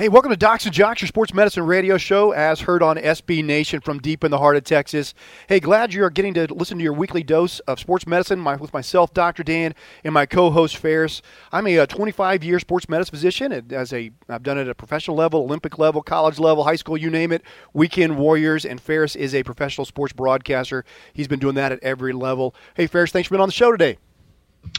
Hey, welcome to Docs and Jocks, your sports medicine radio show, as heard on SB Nation from deep in the heart of Texas. Hey, glad you're getting to listen to your weekly dose of sports medicine my, with myself, Dr. Dan, and my co-host Ferris. I'm a uh, 25-year sports medicine physician. And as a, I've done it at a professional level, Olympic level, college level, high school, you name it. Weekend warriors, and Ferris is a professional sports broadcaster. He's been doing that at every level. Hey, Ferris, thanks for being on the show today.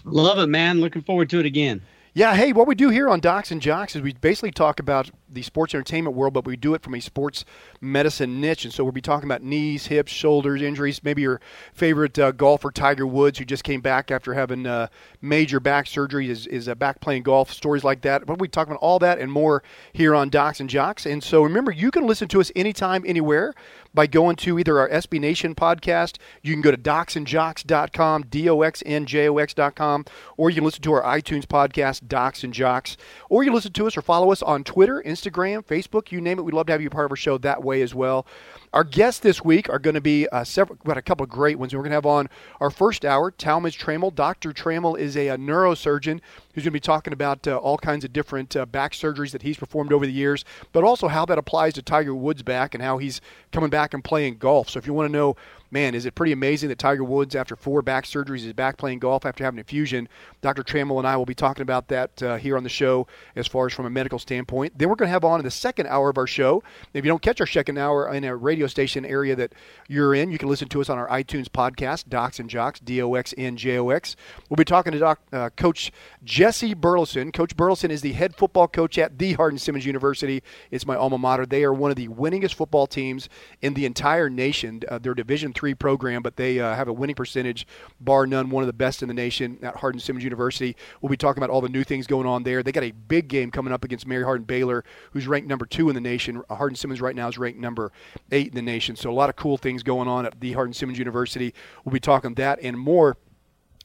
Love it, man. Looking forward to it again. Yeah, hey, what we do here on Docs and Jocks is we basically talk about the sports entertainment world, but we do it from a sports medicine niche. And so we'll be talking about knees, hips, shoulders, injuries. Maybe your favorite uh, golfer, Tiger Woods, who just came back after having uh, major back surgery, is, is uh, back playing golf, stories like that. But we talk about all that and more here on Docs and Jocks. And so remember, you can listen to us anytime, anywhere by going to either our SB Nation podcast. You can go to docsandjocks.com, D-O-X-N-J-O-X.com, or you can listen to our iTunes podcast, Docs and Jocks. Or you listen to us or follow us on Twitter, Instagram, Facebook, you name it. We'd love to have you part of our show that way as well. Our guests this week are going to be uh, several, got a couple of great ones. We're going to have on our first hour, Talmadge Trammell. Dr. Trammell is a, a neurosurgeon who's going to be talking about uh, all kinds of different uh, back surgeries that he's performed over the years, but also how that applies to Tiger Woods' back and how he's coming back and playing golf. So if you want to know man, is it pretty amazing that Tiger Woods, after four back surgeries, is back playing golf after having a fusion. Dr. Trammell and I will be talking about that uh, here on the show as far as from a medical standpoint. Then we're going to have on in the second hour of our show. If you don't catch our second hour in a radio station area that you're in, you can listen to us on our iTunes podcast, Docs and Jocks, D O X N J O X. We'll be talking to Doc, uh, Coach Jesse Burleson. Coach Burleson is the head football coach at the Hardin Simmons University. It's my alma mater. They are one of the winningest football teams in the entire nation. Uh, they're Division three program, but they uh, have a winning percentage, bar none, one of the best in the nation at Hardin Simmons University. We'll be talking about all the new things going on there. They got a big game coming up against Mary Hardin Baylor, who's ranked number two in the nation. Hardin Simmons right now is ranked number eight in the nation. So a lot of cool things going on at the Hardin Simmons University. We'll be talking that and more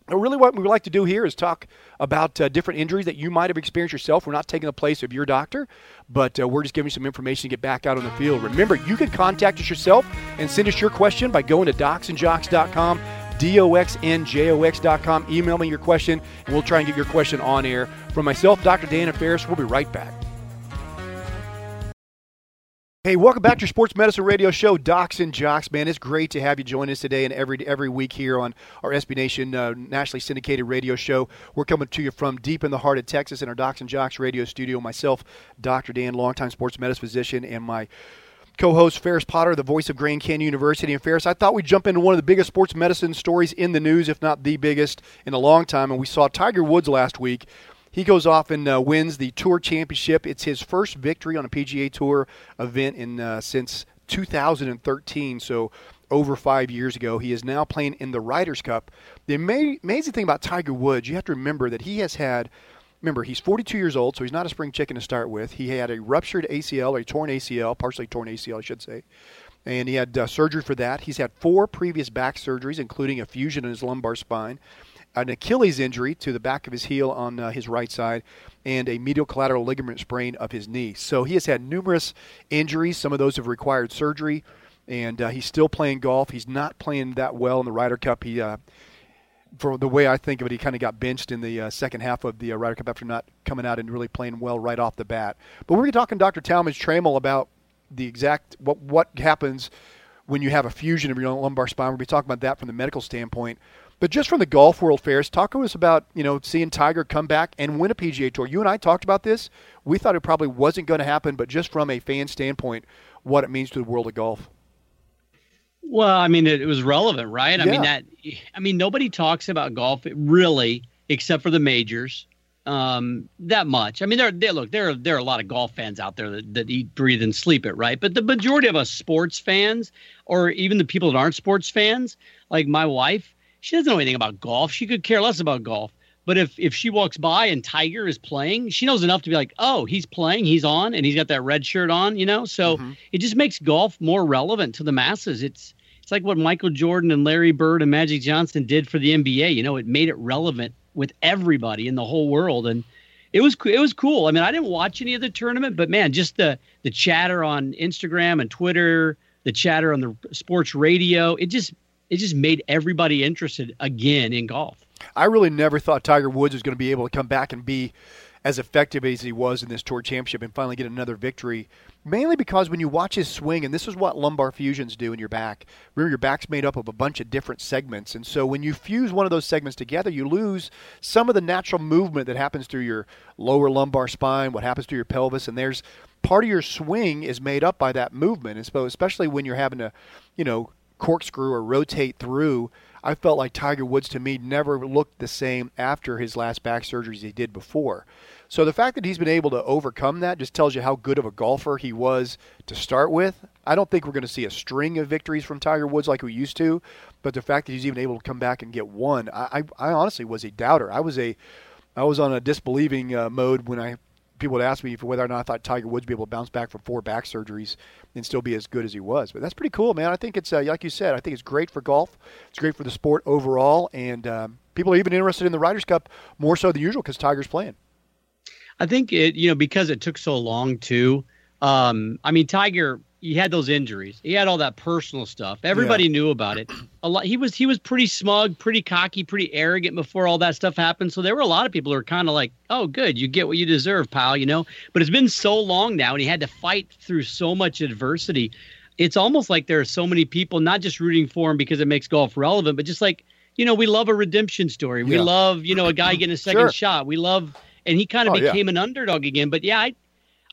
really, what we would like to do here is talk about uh, different injuries that you might have experienced yourself. We're not taking the place of your doctor, but uh, we're just giving you some information to get back out on the field. Remember, you can contact us yourself and send us your question by going to docsandjocks.com. D-O-X-N-J-O-X.com. Email me your question, and we'll try and get your question on air. From myself, Dr. Dan and Ferris, we'll be right back. Hey, welcome back to your Sports Medicine Radio Show, Docs and Jocks. Man, it's great to have you join us today and every every week here on our SB Nation uh, nationally syndicated radio show. We're coming to you from deep in the heart of Texas in our Docs and Jocks radio studio. Myself, Dr. Dan, longtime sports medicine physician, and my co-host Ferris Potter, the voice of Grand Canyon University. And Ferris, I thought we'd jump into one of the biggest sports medicine stories in the news, if not the biggest, in a long time. And we saw Tiger Woods last week he goes off and uh, wins the Tour Championship. It's his first victory on a PGA Tour event in uh, since 2013. So over five years ago. He is now playing in the Ryder's Cup. The amazing thing about Tiger Woods, you have to remember that he has had. Remember, he's 42 years old, so he's not a spring chicken to start with. He had a ruptured ACL, or a torn ACL, partially torn ACL, I should say and he had uh, surgery for that. He's had four previous back surgeries, including a fusion in his lumbar spine an Achilles injury to the back of his heel on uh, his right side, and a medial collateral ligament sprain of his knee. So he has had numerous injuries. Some of those have required surgery, and uh, he's still playing golf. He's not playing that well in the Ryder Cup. He, uh, for the way I think of it, he kind of got benched in the uh, second half of the uh, Ryder Cup after not coming out and really playing well right off the bat. But we're talking to Dr. Talmadge Trammell about the exact what what happens when you have a fusion of your lumbar spine. We'll be talking about that from the medical standpoint. But just from the golf world Ferris, talk to us about you know seeing Tiger come back and win a PGA Tour. You and I talked about this. We thought it probably wasn't going to happen, but just from a fan standpoint, what it means to the world of golf. Well, I mean, it, it was relevant, right? Yeah. I mean that. I mean, nobody talks about golf really, except for the majors, um, that much. I mean, there, there. Look, there, there are a lot of golf fans out there that, that eat, breathe, and sleep it, right? But the majority of us sports fans, or even the people that aren't sports fans, like my wife, she doesn't know anything about golf. She could care less about golf. But if if she walks by and Tiger is playing, she knows enough to be like, oh, he's playing, he's on, and he's got that red shirt on, you know. So mm-hmm. it just makes golf more relevant to the masses. It's it's like what Michael Jordan and Larry Bird and Magic Johnson did for the NBA. You know, it made it relevant with everybody in the whole world, and it was it was cool. I mean, I didn't watch any of the tournament, but man, just the the chatter on Instagram and Twitter, the chatter on the sports radio, it just it just made everybody interested again in golf. I really never thought Tiger Woods was going to be able to come back and be as effective as he was in this tour championship and finally get another victory. Mainly because when you watch his swing, and this is what lumbar fusions do in your back. Remember, your back's made up of a bunch of different segments, and so when you fuse one of those segments together, you lose some of the natural movement that happens through your lower lumbar spine, what happens to your pelvis, and there's part of your swing is made up by that movement. And so, especially when you're having to, you know, corkscrew or rotate through I felt like Tiger Woods to me never looked the same after his last back surgeries he did before. So the fact that he's been able to overcome that just tells you how good of a golfer he was to start with. I don't think we're going to see a string of victories from Tiger Woods like we used to, but the fact that he's even able to come back and get one, I, I, I honestly was a doubter. I was a I was on a disbelieving uh, mode when I people would ask me for whether or not I thought Tiger Woods would be able to bounce back from four back surgeries and still be as good as he was. But that's pretty cool, man. I think it's uh, like you said. I think it's great for golf. It's great for the sport overall, and um, people are even interested in the Ryder Cup more so than usual because Tiger's playing. I think it, you know, because it took so long too. Um, I mean, Tiger he had those injuries. He had all that personal stuff. Everybody yeah. knew about it. A lot. He was he was pretty smug, pretty cocky, pretty arrogant before all that stuff happened. So there were a lot of people who were kind of like, "Oh, good, you get what you deserve, pal," you know. But it's been so long now, and he had to fight through so much adversity. It's almost like there are so many people not just rooting for him because it makes golf relevant, but just like you know, we love a redemption story. We yeah. love you know a guy getting a second sure. shot. We love, and he kind of oh, became yeah. an underdog again. But yeah, I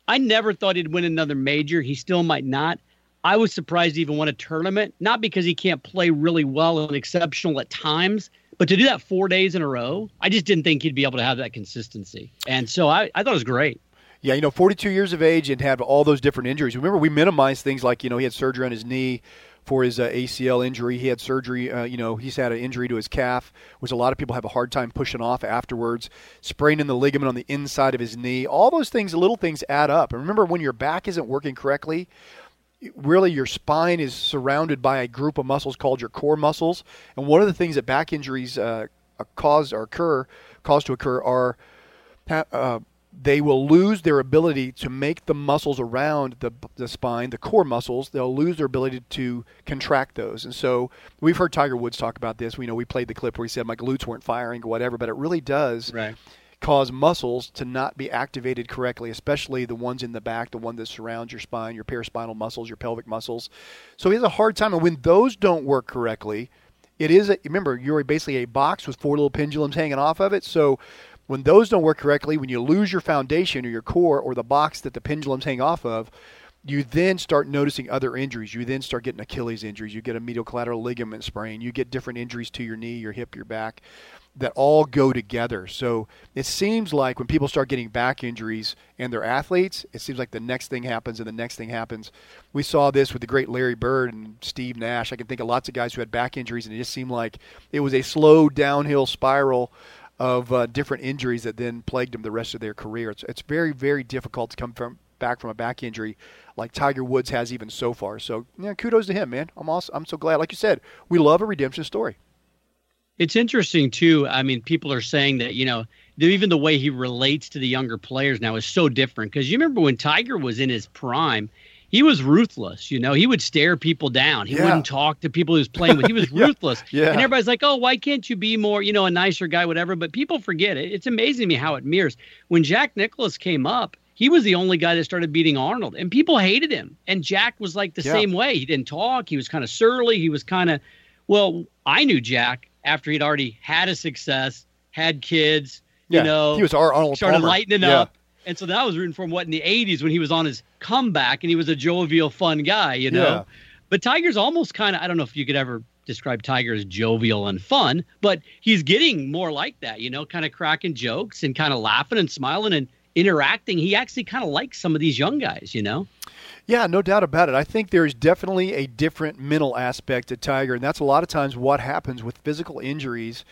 I never thought he'd win another major. He still might not. I was surprised he even won a tournament, not because he can't play really well and exceptional at times, but to do that four days in a row, I just didn't think he'd be able to have that consistency. And so I, I thought it was great. Yeah, you know, 42 years of age and have all those different injuries. Remember, we minimized things like, you know, he had surgery on his knee for his uh, ACL injury. He had surgery, uh, you know, he's had an injury to his calf, which a lot of people have a hard time pushing off afterwards. Spraining the ligament on the inside of his knee. All those things, little things add up. And remember, when your back isn't working correctly, really your spine is surrounded by a group of muscles called your core muscles. And one of the things that back injuries uh, cause or occur, cause to occur, are uh, they will lose their ability to make the muscles around the, the spine, the core muscles, they'll lose their ability to contract those. And so we've heard Tiger Woods talk about this. We know we played the clip where he said my glutes weren't firing or whatever, but it really does right. cause muscles to not be activated correctly, especially the ones in the back, the one that surrounds your spine, your paraspinal muscles, your pelvic muscles. So he has a hard time. And when those don't work correctly, it is, a, remember, you're basically a box with four little pendulums hanging off of it. So when those don't work correctly, when you lose your foundation or your core or the box that the pendulums hang off of, you then start noticing other injuries. You then start getting Achilles injuries. You get a medial collateral ligament sprain. You get different injuries to your knee, your hip, your back that all go together. So it seems like when people start getting back injuries and they're athletes, it seems like the next thing happens and the next thing happens. We saw this with the great Larry Bird and Steve Nash. I can think of lots of guys who had back injuries, and it just seemed like it was a slow downhill spiral of uh, different injuries that then plagued him the rest of their career. It's, it's very, very difficult to come from back from a back injury like Tiger Woods has even so far. So, yeah, kudos to him, man. I'm also I'm so glad. Like you said, we love a redemption story. It's interesting too. I mean, people are saying that you know even the way he relates to the younger players now is so different. Because you remember when Tiger was in his prime, he was ruthless. You know, he would stare people down. He yeah. wouldn't talk to people he was playing with. He was ruthless. yeah. And everybody's like, oh, why can't you be more, you know, a nicer guy, whatever? But people forget it. It's amazing to me how it mirrors. When Jack Nicklaus came up, he was the only guy that started beating Arnold, and people hated him. And Jack was like the yeah. same way. He didn't talk. He was kind of surly. He was kind of, well, I knew Jack after he'd already had a success, had kids. You know, he was our Arnold started Palmer. lightening up. And so that was rooting for him. What in the '80s when he was on his comeback and he was a jovial, fun guy, you know. Yeah. But Tiger's almost kind of I don't know if you could ever describe Tiger as jovial and fun, but he's getting more like that, you know, kind of cracking jokes and kind of laughing and smiling and interacting. He actually kind of likes some of these young guys, you know. Yeah, no doubt about it. I think there's definitely a different mental aspect to Tiger, and that's a lot of times what happens with physical injuries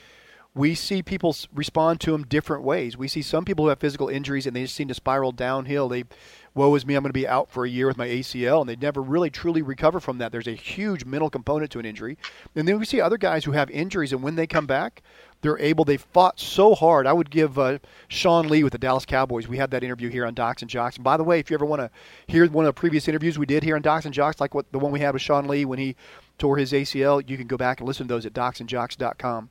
we see people respond to them different ways. We see some people who have physical injuries and they just seem to spiral downhill. They, woe is me, I'm going to be out for a year with my ACL, and they never really truly recover from that. There's a huge mental component to an injury. And then we see other guys who have injuries, and when they come back, they're able, they fought so hard. I would give uh, Sean Lee with the Dallas Cowboys. We had that interview here on Docs and Jocks. And by the way, if you ever want to hear one of the previous interviews we did here on Docs and Jocks, like what the one we had with Sean Lee when he tore his ACL, you can go back and listen to those at docsandjocks.com.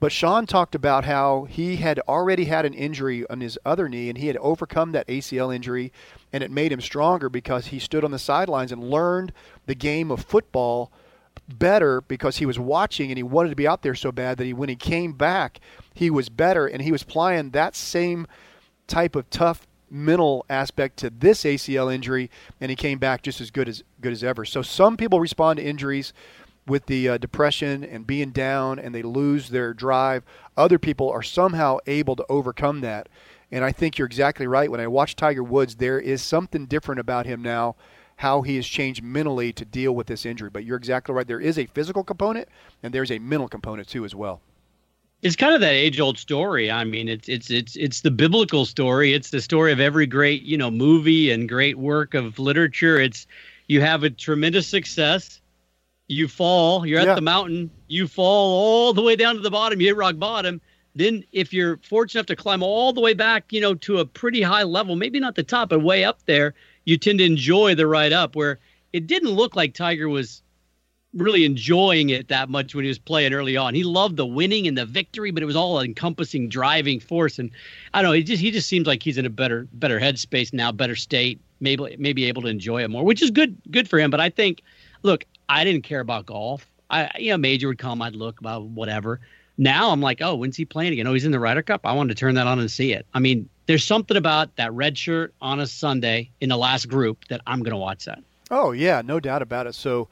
But Sean talked about how he had already had an injury on his other knee and he had overcome that ACL injury and it made him stronger because he stood on the sidelines and learned the game of football better because he was watching and he wanted to be out there so bad that he when he came back he was better and he was playing that same type of tough mental aspect to this ACL injury and he came back just as good as good as ever. So some people respond to injuries with the uh, depression and being down and they lose their drive. Other people are somehow able to overcome that. And I think you're exactly right. When I watch Tiger Woods, there is something different about him now, how he has changed mentally to deal with this injury. But you're exactly right. There is a physical component and there's a mental component too as well. It's kind of that age-old story. I mean, it's it's it's it's the biblical story. It's the story of every great, you know, movie and great work of literature. It's you have a tremendous success you fall, you're at yeah. the mountain, you fall all the way down to the bottom, you hit rock bottom. Then, if you're fortunate enough to climb all the way back, you know, to a pretty high level, maybe not the top, but way up there, you tend to enjoy the ride up. Where it didn't look like Tiger was really enjoying it that much when he was playing early on. He loved the winning and the victory, but it was all encompassing driving force. And I don't know, he just he just seems like he's in a better better headspace now, better state, maybe maybe able to enjoy it more, which is good good for him. But I think, look, I didn't care about golf. I, you know, major would come, I'd look about whatever. Now I'm like, oh, when's he playing again? Oh, he's in the Ryder Cup. I wanted to turn that on and see it. I mean, there's something about that red shirt on a Sunday in the last group that I'm going to watch that. Oh yeah, no doubt about it. So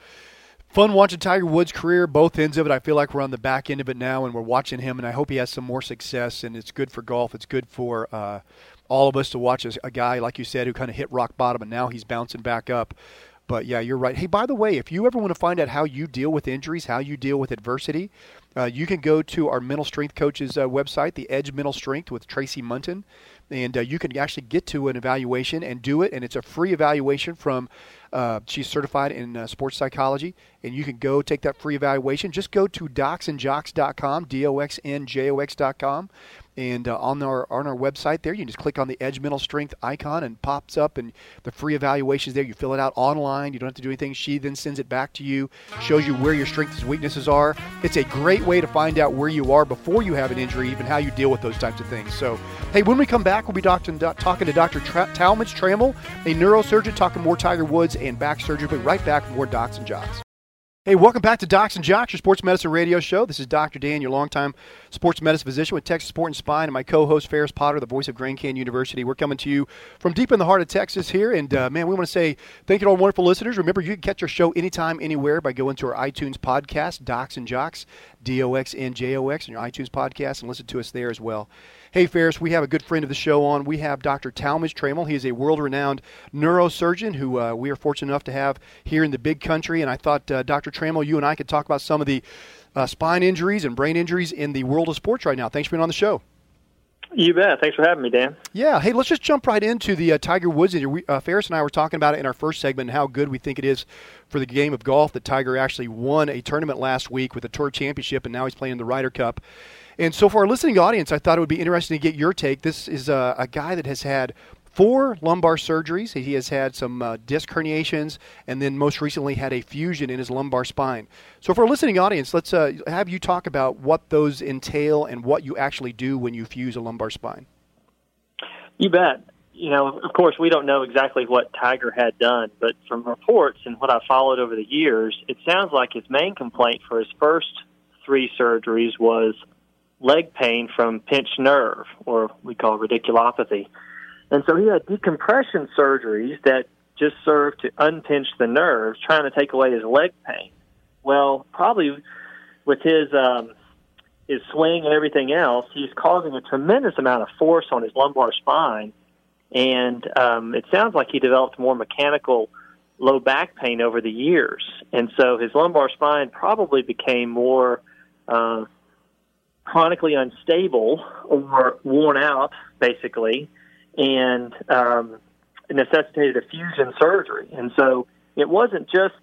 fun watching Tiger Woods' career, both ends of it. I feel like we're on the back end of it now, and we're watching him, and I hope he has some more success. And it's good for golf. It's good for uh, all of us to watch a, a guy like you said who kind of hit rock bottom, and now he's bouncing back up. But yeah, you're right. Hey, by the way, if you ever want to find out how you deal with injuries, how you deal with adversity, uh, you can go to our mental strength coach's uh, website, the Edge Mental Strength with Tracy Munton, and uh, you can actually get to an evaluation and do it. And it's a free evaluation from. Uh, she's certified in uh, sports psychology, and you can go take that free evaluation. Just go to docsandjocks.com, d-o-x-n-j-o-x.com, and uh, on our on our website there, you can just click on the Edge Mental Strength icon and pops up, and the free evaluations there. You fill it out online. You don't have to do anything. She then sends it back to you, shows you where your strengths and weaknesses are. It's a great way to find out where you are before you have an injury, even how you deal with those types of things. So, hey, when we come back, we'll be talking, talking to Dr. Tra- Talmadge Trammell, a neurosurgeon, talking more Tiger Woods and back surgery. But right back more Docs and Jocks. Hey, welcome back to Docs and Jocks, your sports medicine radio show. This is Dr. Dan, your longtime sports medicine physician with Texas Sport and Spine, and my co-host Ferris Potter, the voice of Grand Canyon University. We're coming to you from deep in the heart of Texas here, and uh, man, we want to say thank you to all wonderful listeners. Remember, you can catch our show anytime, anywhere by going to our iTunes podcast, Docs and Jocks, D O X N J O X, and your iTunes podcast, and listen to us there as well. Hey, Ferris, we have a good friend of the show on. We have Dr. Talmadge Trammell. He is a world renowned neurosurgeon who uh, we are fortunate enough to have here in the big country. And I thought, uh, Dr. Trammell, you and I could talk about some of the uh, spine injuries and brain injuries in the world of sports right now. Thanks for being on the show. You bet. Thanks for having me, Dan. Yeah. Hey, let's just jump right into the uh, Tiger Woods. Uh, Ferris and I were talking about it in our first segment and how good we think it is for the game of golf that Tiger actually won a tournament last week with the Tour Championship, and now he's playing in the Ryder Cup. And so, for our listening audience, I thought it would be interesting to get your take. This is a, a guy that has had four lumbar surgeries. He has had some uh, disc herniations, and then most recently had a fusion in his lumbar spine. So, for our listening audience, let's uh, have you talk about what those entail and what you actually do when you fuse a lumbar spine. You bet. You know, of course, we don't know exactly what Tiger had done, but from reports and what I followed over the years, it sounds like his main complaint for his first three surgeries was leg pain from pinched nerve, or we call radiculopathy. And so he had decompression surgeries that just served to unpinch the nerves, trying to take away his leg pain. Well, probably with his um, his swing and everything else, he's causing a tremendous amount of force on his lumbar spine, and um, it sounds like he developed more mechanical low back pain over the years, and so his lumbar spine probably became more uh, chronically unstable or worn out, basically, and um, necessitated a fusion surgery. And so it wasn't just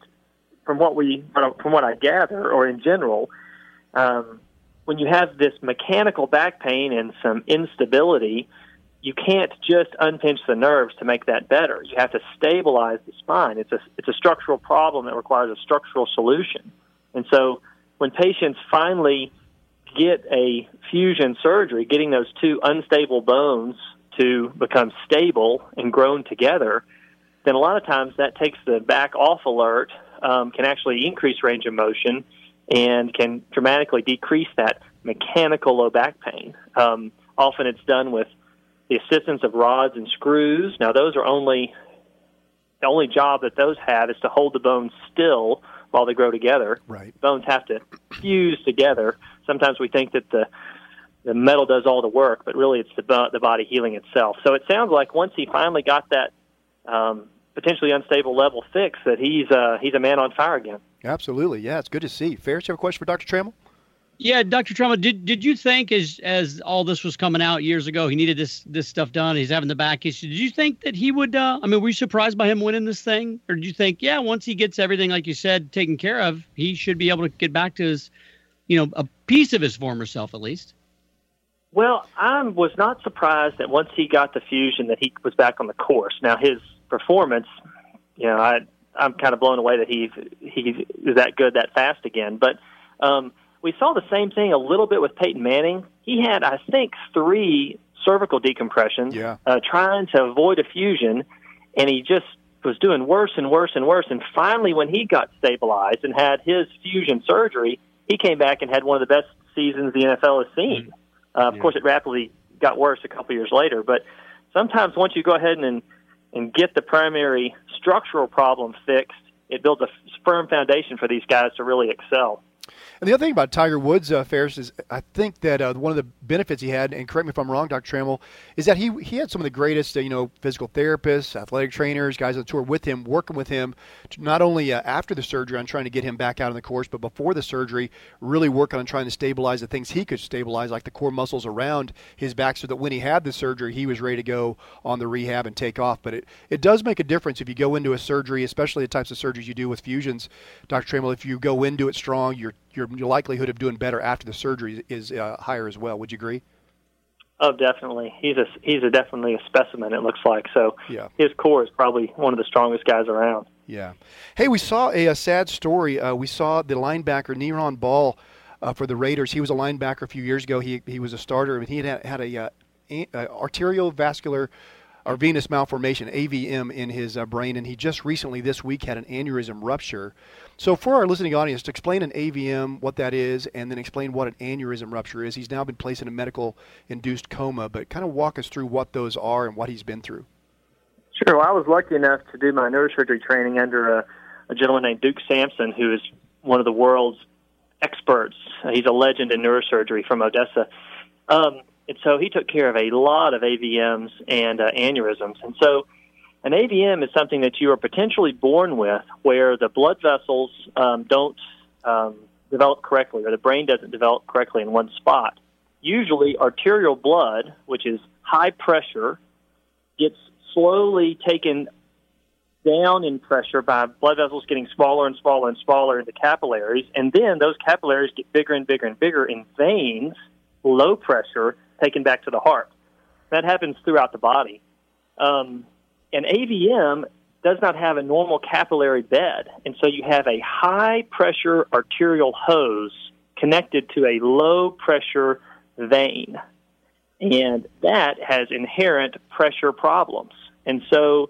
from what we from what I gather, or in general, um, when you have this mechanical back pain and some instability, you can't just unpinch the nerves to make that better. You have to stabilize the spine. It's a it's a structural problem that requires a structural solution. And so when patients finally get a fusion surgery, getting those two unstable bones to become stable and grown together, then a lot of times that takes the back off alert, um, can actually increase range of motion, and can dramatically decrease that mechanical low back pain. Um, often it's done with the assistance of rods and screws. Now, those are only the only job that those have is to hold the bones still while they grow together. Right. Bones have to fuse together. Sometimes we think that the the metal does all the work, but really it's the the body healing itself. So it sounds like once he finally got that um, potentially unstable level fixed, that he's uh, he's a man on fire again. Absolutely, yeah, it's good to see. Ferris, you have a question for Dr. Trammell? Yeah, Dr. Trammell, did did you think as as all this was coming out years ago, he needed this this stuff done? He's having the back issue. Did you think that he would? Uh, I mean, were you surprised by him winning this thing, or did you think, yeah, once he gets everything like you said taken care of, he should be able to get back to his, you know, a piece of his former self at least? Well, I was not surprised that once he got the fusion that he was back on the course. Now his performance, you know, I I'm kind of blown away that he he is that good that fast again, but. um we saw the same thing a little bit with Peyton Manning. He had, I think, three cervical decompressions, yeah. uh, trying to avoid a fusion, and he just was doing worse and worse and worse. And finally, when he got stabilized and had his fusion surgery, he came back and had one of the best seasons the NFL has seen. Mm-hmm. Uh, of yeah. course, it rapidly got worse a couple years later, but sometimes once you go ahead and and get the primary structural problem fixed, it builds a firm foundation for these guys to really excel. And the other thing about Tiger Woods' uh, is I think that uh, one of the benefits he had, and correct me if I'm wrong, Dr. Trammell, is that he he had some of the greatest, uh, you know, physical therapists, athletic trainers, guys on the tour with him, working with him, not only uh, after the surgery on trying to get him back out on the course, but before the surgery, really working on trying to stabilize the things he could stabilize, like the core muscles around his back, so that when he had the surgery, he was ready to go on the rehab and take off. But it, it does make a difference if you go into a surgery, especially the types of surgeries you do with fusions, Dr. Trammell. If you go into it strong, your your likelihood of doing better after the surgery is uh, higher as well. Would you agree? Oh, definitely. He's a he's a definitely a specimen. It looks like so. Yeah. His core is probably one of the strongest guys around. Yeah. Hey, we saw a, a sad story. Uh, we saw the linebacker Neiron Ball uh, for the Raiders. He was a linebacker a few years ago. He he was a starter, and he had had a, uh, a arteriovascular or venous malformation (AVM) in his uh, brain, and he just recently this week had an aneurysm rupture. So, for our listening audience, to explain an AVM, what that is, and then explain what an aneurysm rupture is, he's now been placed in a medical induced coma, but kind of walk us through what those are and what he's been through. Sure. Well, I was lucky enough to do my neurosurgery training under a, a gentleman named Duke Samson, who is one of the world's experts. He's a legend in neurosurgery from Odessa. Um, and so he took care of a lot of AVMs and uh, aneurysms. And so an AVM is something that you are potentially born with where the blood vessels um, don't um, develop correctly or the brain doesn't develop correctly in one spot. Usually, arterial blood, which is high pressure, gets slowly taken down in pressure by blood vessels getting smaller and smaller and smaller into capillaries, and then those capillaries get bigger and bigger and bigger in veins, low pressure, taken back to the heart. That happens throughout the body. Um, an AVM does not have a normal capillary bed, and so you have a high pressure arterial hose connected to a low pressure vein. And that has inherent pressure problems. And so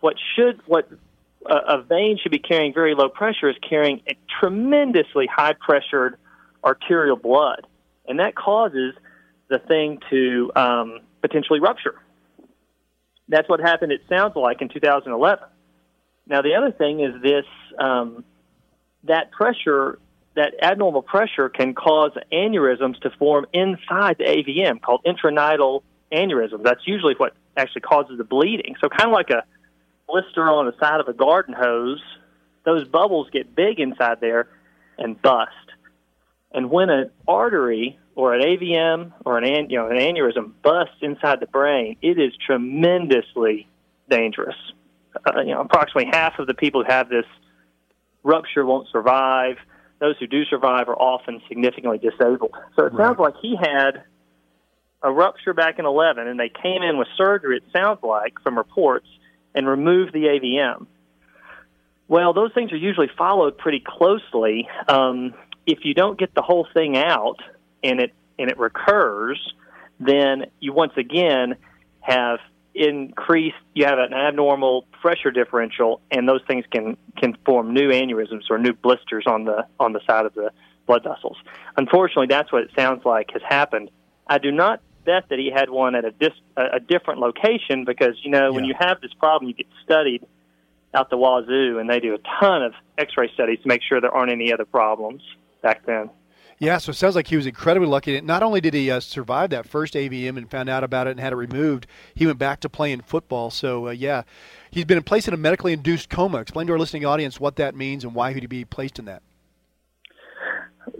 what should what a, a vein should be carrying very low pressure is carrying a tremendously high pressured arterial blood. And that causes the thing to um, potentially rupture. That's what happened, it sounds like, in 2011. Now, the other thing is this um, that pressure, that abnormal pressure, can cause aneurysms to form inside the AVM called intranidal aneurysms. That's usually what actually causes the bleeding. So, kind of like a blister on the side of a garden hose, those bubbles get big inside there and bust. And when an artery or an AVM or an you know an aneurysm busts inside the brain, it is tremendously dangerous. Uh, you know, approximately half of the people who have this rupture won't survive. Those who do survive are often significantly disabled. So it right. sounds like he had a rupture back in 11, and they came in with surgery. It sounds like from reports and removed the AVM. Well, those things are usually followed pretty closely. Um, if you don't get the whole thing out, and it and it recurs, then you once again have increased. You have an abnormal pressure differential, and those things can can form new aneurysms or new blisters on the on the side of the blood vessels. Unfortunately, that's what it sounds like has happened. I do not bet that he had one at a dis, a, a different location because you know yeah. when you have this problem, you get studied out the wazoo, and they do a ton of X-ray studies to make sure there aren't any other problems back then. Yeah, so it sounds like he was incredibly lucky. Not only did he uh, survive that first AVM and found out about it and had it removed, he went back to playing football. So, uh, yeah, he's been placed in a medically induced coma. Explain to our listening audience what that means and why he'd be placed in that.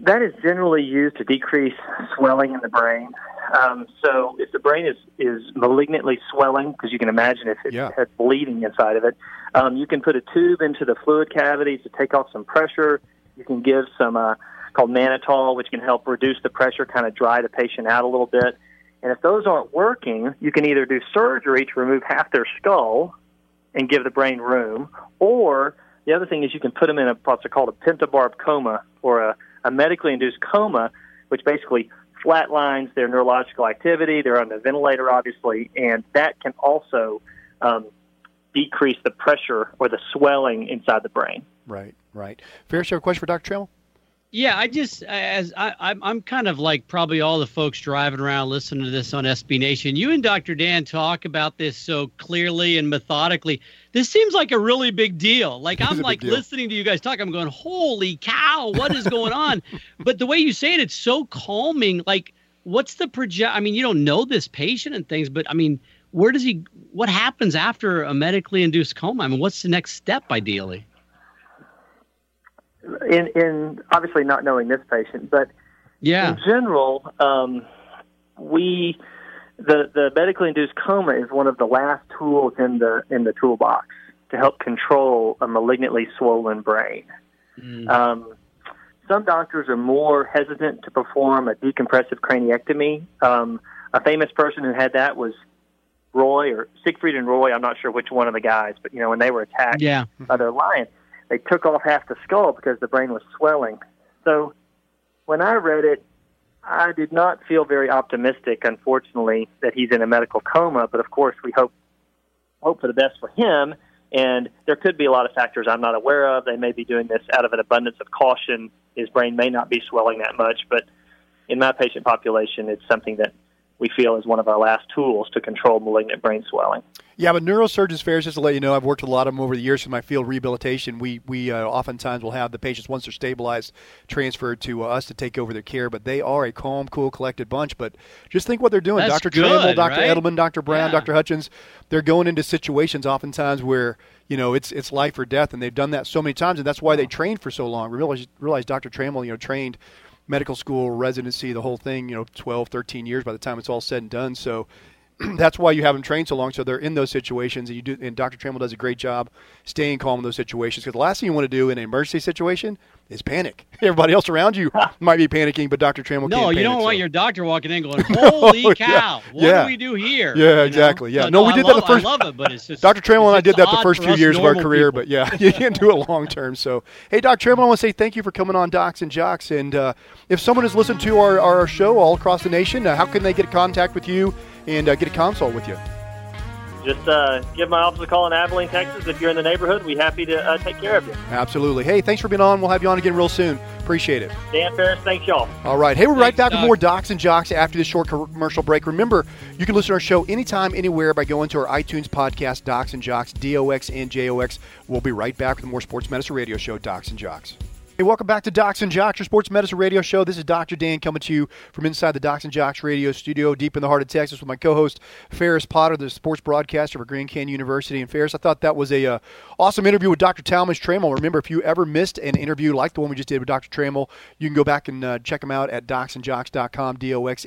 That is generally used to decrease swelling in the brain. Um, so if the brain is, is malignantly swelling, because you can imagine if it yeah. has bleeding inside of it, um, you can put a tube into the fluid cavity to take off some pressure. You can give some uh, called mannitol, which can help reduce the pressure, kind of dry the patient out a little bit. And if those aren't working, you can either do surgery to remove half their skull and give the brain room, or the other thing is you can put them in a what's called a pentobarb coma or a, a medically induced coma, which basically flatlines their neurological activity. They're on the ventilator, obviously, and that can also um, decrease the pressure or the swelling inside the brain. Right, right. Fair share question for Dr. Trammell? Yeah, I just as I, I'm I'm kind of like probably all the folks driving around listening to this on SB Nation. You and Dr. Dan talk about this so clearly and methodically. This seems like a really big deal. Like I'm like listening to you guys talk. I'm going, holy cow, what is going on? but the way you say it, it's so calming. Like, what's the project? I mean, you don't know this patient and things, but I mean, where does he? What happens after a medically induced coma? I mean, what's the next step ideally? In in obviously not knowing this patient, but yeah, in general, um, we the the medically induced coma is one of the last tools in the in the toolbox to help control a malignantly swollen brain. Mm. Um, some doctors are more hesitant to perform a decompressive craniectomy. Um, a famous person who had that was Roy or Siegfried and Roy. I'm not sure which one of the guys, but you know when they were attacked yeah. by their lion they took off half the skull because the brain was swelling. So when I read it, I did not feel very optimistic, unfortunately, that he's in a medical coma. But of course, we hope hope for the best for him. And there could be a lot of factors I'm not aware of. They may be doing this out of an abundance of caution. His brain may not be swelling that much, but in my patient population, it's something that we feel is one of our last tools to control malignant brain swelling. Yeah, but neurosurgeons Ferris, just to let you know, I've worked with a lot of them over the years in my field rehabilitation. We we uh, oftentimes will have the patients once they're stabilized transferred to uh, us to take over their care. But they are a calm, cool, collected bunch. But just think what they're doing. That's Dr. Trammell, Dr. Right? Edelman, Dr. Brown, yeah. Dr. Hutchins, they're going into situations oftentimes where you know it's it's life or death, and they've done that so many times, and that's why they trained for so long. Realize, realize Dr. Trammell, you know, trained medical school, residency, the whole thing, you know, 12, 13 years by the time it's all said and done. So that's why you have them trained so long. So they're in those situations, and you do. And Dr. Trammell does a great job staying calm in those situations. Because the last thing you want to do in an emergency situation is panic. Everybody else around you might be panicking, but Dr. Trammell no, you don't so. want your doctor walking in going, "Holy cow, yeah. what yeah. do we do here?" Yeah, exactly. Yeah, no, no, we did love, that the first. I love it, but it's just Dr. Trammell and I did that the first few years of our career, people. but yeah, you can't do it long term. So, hey, Dr. Trammell, I want to say thank you for coming on Docs and Jocks. And uh, if someone has listened to our, our show all across the nation, uh, how can they get in contact with you and uh, get a consult with you? Just uh, give my office a call in Abilene, Texas. If you're in the neighborhood, we're happy to uh, take care of you. Absolutely. Hey, thanks for being on. We'll have you on again real soon. Appreciate it. Dan Ferris, thanks y'all. All right. Hey, we're thanks, right back Doc. with more Docs and Jocks after this short commercial break. Remember, you can listen to our show anytime, anywhere by going to our iTunes podcast, Docs and Jocks, D O X and J O X. We'll be right back with more Sports Medicine Radio Show, Docs and Jocks. Hey, welcome back to Docs and Jocks, your sports medicine radio show. This is Dr. Dan coming to you from inside the Docs and Jocks radio studio deep in the heart of Texas with my co-host Ferris Potter, the sports broadcaster for Grand Canyon University. And Ferris, I thought that was a uh, awesome interview with Dr. Talmadge Trammell. Remember, if you ever missed an interview like the one we just did with Dr. Trammell, you can go back and uh, check him out at docsandjocks.com, D-O-X-N-J-O-X.com.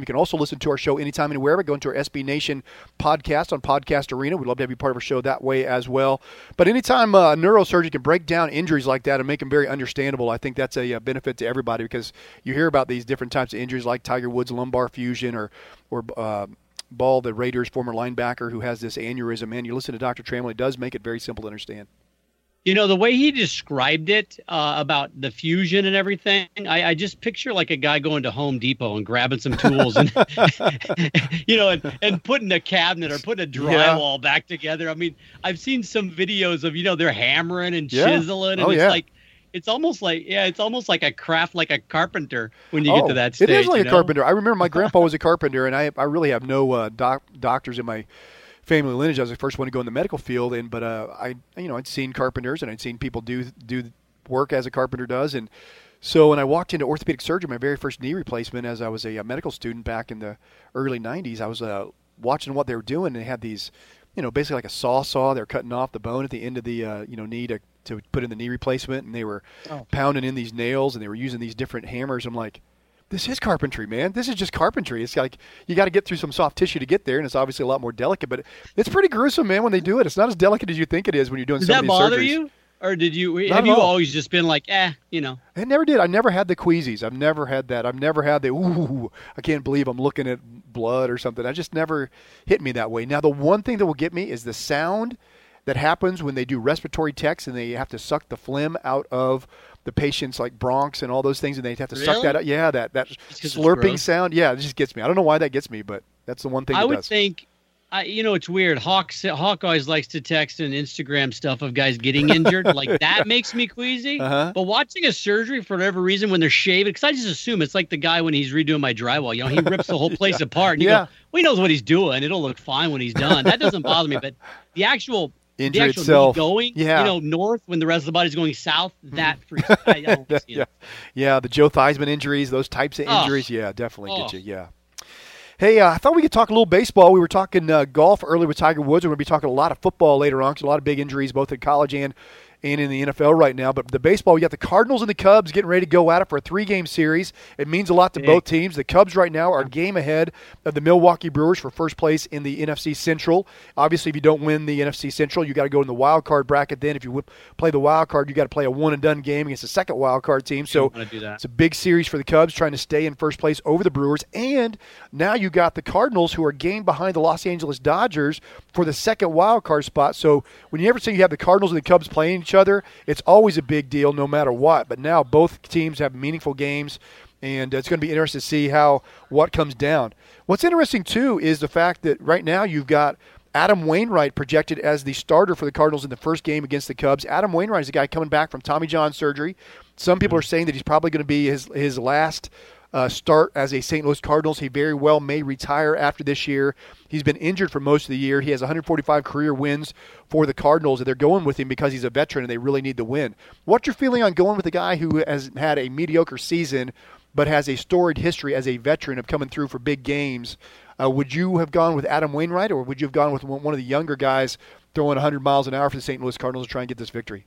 You can also listen to our show anytime, anywhere by going to our SB Nation podcast on Podcast Arena. We'd love to have you part of our show that way as well. But anytime uh, a neurosurgeon can break down injuries like that and make them very understandable, I think that's a, a benefit to everybody because you hear about these different types of injuries like Tiger Woods lumbar fusion or or uh, Ball, the Raiders' former linebacker who has this aneurysm. And you listen to Dr. Trammell; it does make it very simple to understand. You know, the way he described it uh, about the fusion and everything, I, I, just picture like a guy going to Home Depot and grabbing some tools and, you know, and, and putting a cabinet or putting a drywall yeah. back together. I mean, I've seen some videos of, you know, they're hammering and yeah. chiseling and oh, it's yeah. like, it's almost like yeah, it's almost like a craft like a carpenter when you oh, get to that stage. It is like a know? carpenter. I remember my grandpa was a carpenter, and I I really have no uh, doc, doctors in my family lineage. I was the first one to go in the medical field, and but uh, I you know I'd seen carpenters and I'd seen people do do work as a carpenter does, and so when I walked into orthopedic surgery, my very first knee replacement, as I was a, a medical student back in the early '90s, I was uh, watching what they were doing. and They had these, you know, basically like a saw saw. They're cutting off the bone at the end of the uh, you know knee to to put in the knee replacement, and they were oh. pounding in these nails, and they were using these different hammers. I'm like this is carpentry, man. This is just carpentry. It's like you got to get through some soft tissue to get there, and it's obviously a lot more delicate. But it's pretty gruesome, man. When they do it, it's not as delicate as you think it is when you're doing. Does that Did that bother surgeries. you, or did you not have you all. always just been like, eh, you know? It never did. I never had the queasies. I've never had that. I've never had the ooh. I can't believe I'm looking at blood or something. I just never hit me that way. Now the one thing that will get me is the sound that happens when they do respiratory techs and they have to suck the phlegm out of the patient's like Bronx and all those things, and they have to really? suck that out. Yeah, that that slurping sound. Yeah, it just gets me. I don't know why that gets me, but that's the one thing. I would does. think. I, you know, it's weird. Hawk Hawk always likes to text and Instagram stuff of guys getting injured. like that makes me queasy. Uh-huh. But watching a surgery for whatever reason when they're shaving, because I just assume it's like the guy when he's redoing my drywall. You know, he rips the whole place yeah. apart. And you yeah. go, well, he knows what he's doing. It'll look fine when he's done. That doesn't bother me. But the actual injury the itself going yeah. you know north when the rest of the body's going south mm-hmm. that freaks I, I yeah yeah the joe theismann injuries those types of injuries oh. yeah definitely oh. get you yeah Hey, uh, I thought we could talk a little baseball. We were talking uh, golf earlier with Tiger Woods. We're going to be talking a lot of football later on because a lot of big injuries both in college and and in the NFL right now. But the baseball, we got the Cardinals and the Cubs getting ready to go at it for a three game series. It means a lot to both teams. The Cubs right now are a game ahead of the Milwaukee Brewers for first place in the NFC Central. Obviously, if you don't win the NFC Central, you got to go in the wild card bracket. Then, if you play the wild card, you got to play a one and done game against the second wild card team. So it's a big series for the Cubs trying to stay in first place over the Brewers. And now you got the Cardinals who are game behind the Los Angeles Dodgers for the second wild card spot. So when you ever say you have the Cardinals and the Cubs playing each other, it's always a big deal no matter what. But now both teams have meaningful games, and uh, it's going to be interesting to see how what comes down. What's interesting too is the fact that right now you've got Adam Wainwright projected as the starter for the Cardinals in the first game against the Cubs. Adam Wainwright is a guy coming back from Tommy John surgery. Some people hmm. are saying that he's probably going to be his his last uh, start as a St. Louis Cardinals. He very well may retire after this year. He's been injured for most of the year. He has 145 career wins for the Cardinals, and they're going with him because he's a veteran and they really need the win. What's your feeling on going with a guy who has had a mediocre season but has a storied history as a veteran of coming through for big games? Uh, would you have gone with Adam Wainwright, or would you have gone with one of the younger guys throwing 100 miles an hour for the St. Louis Cardinals to try and get this victory?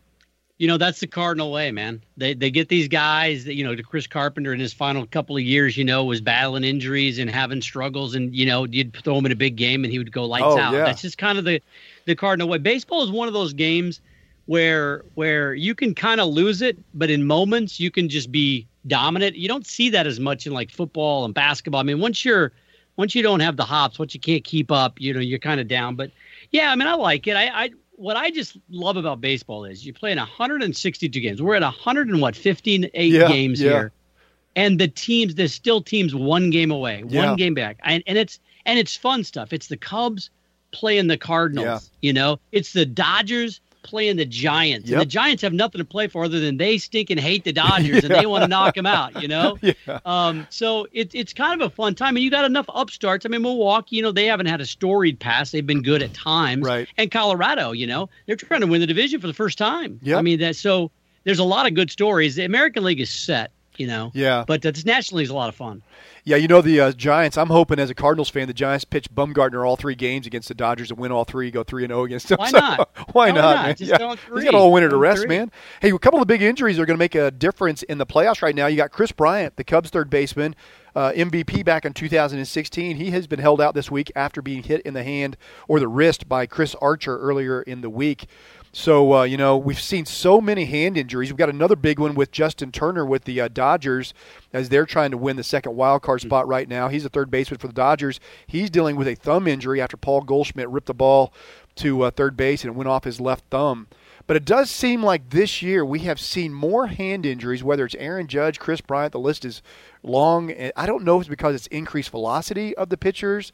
You know that's the cardinal way man. They they get these guys that you know to chris carpenter in his final couple of years you know was battling injuries and having struggles and you know you'd throw him in a big game and he would go lights oh, out. yeah. that's just kind of the the cardinal way. Baseball is one of those games where where you can kind of lose it but in moments you can just be dominant. You don't see that as much in like football and basketball. I mean once you're once you don't have the hops once you can't keep up you know you're kind of down. But yeah i mean i like it. I i what I just love about baseball is you play in 162 games. We're at 100 and what 15 eight yeah, games yeah. here, and the teams there's still teams one game away, yeah. one game back, and and it's and it's fun stuff. It's the Cubs playing the Cardinals. You know, it's the Dodgers playing the Giants. Yep. And the Giants have nothing to play for other than they stink and hate the Dodgers and they want to knock them out, you know? yeah. Um, so it, it's kind of a fun time. And you got enough upstarts. I mean, Milwaukee, you know, they haven't had a storied past. They've been good at times. Right. And Colorado, you know, they're trying to win the division for the first time. Yeah. I mean, that so there's a lot of good stories. The American League is set you know. Yeah. But uh, this National is a lot of fun. Yeah, you know the uh, Giants. I'm hoping as a Cardinals fan, the Giants pitch Bumgarner all three games against the Dodgers and win all three, go three and zero oh against them. Why not? Why not? not? Man? Just yeah. He's got all winter to rest, three. man. Hey, a couple of big injuries are going to make a difference in the playoffs right now. You got Kris Bryant, the Cubs third baseman. Uh, MVP back in 2016. He has been held out this week after being hit in the hand or the wrist by Chris Archer earlier in the week. So, uh, you know, we've seen so many hand injuries. We've got another big one with Justin Turner with the uh, Dodgers as they're trying to win the second wild card spot right now. He's a third baseman for the Dodgers. He's dealing with a thumb injury after Paul Goldschmidt ripped the ball to uh, third base and it went off his left thumb. But it does seem like this year we have seen more hand injuries, whether it's Aaron Judge, Kris Bryant. The list is long. I don't know if it's because it's increased velocity of the pitchers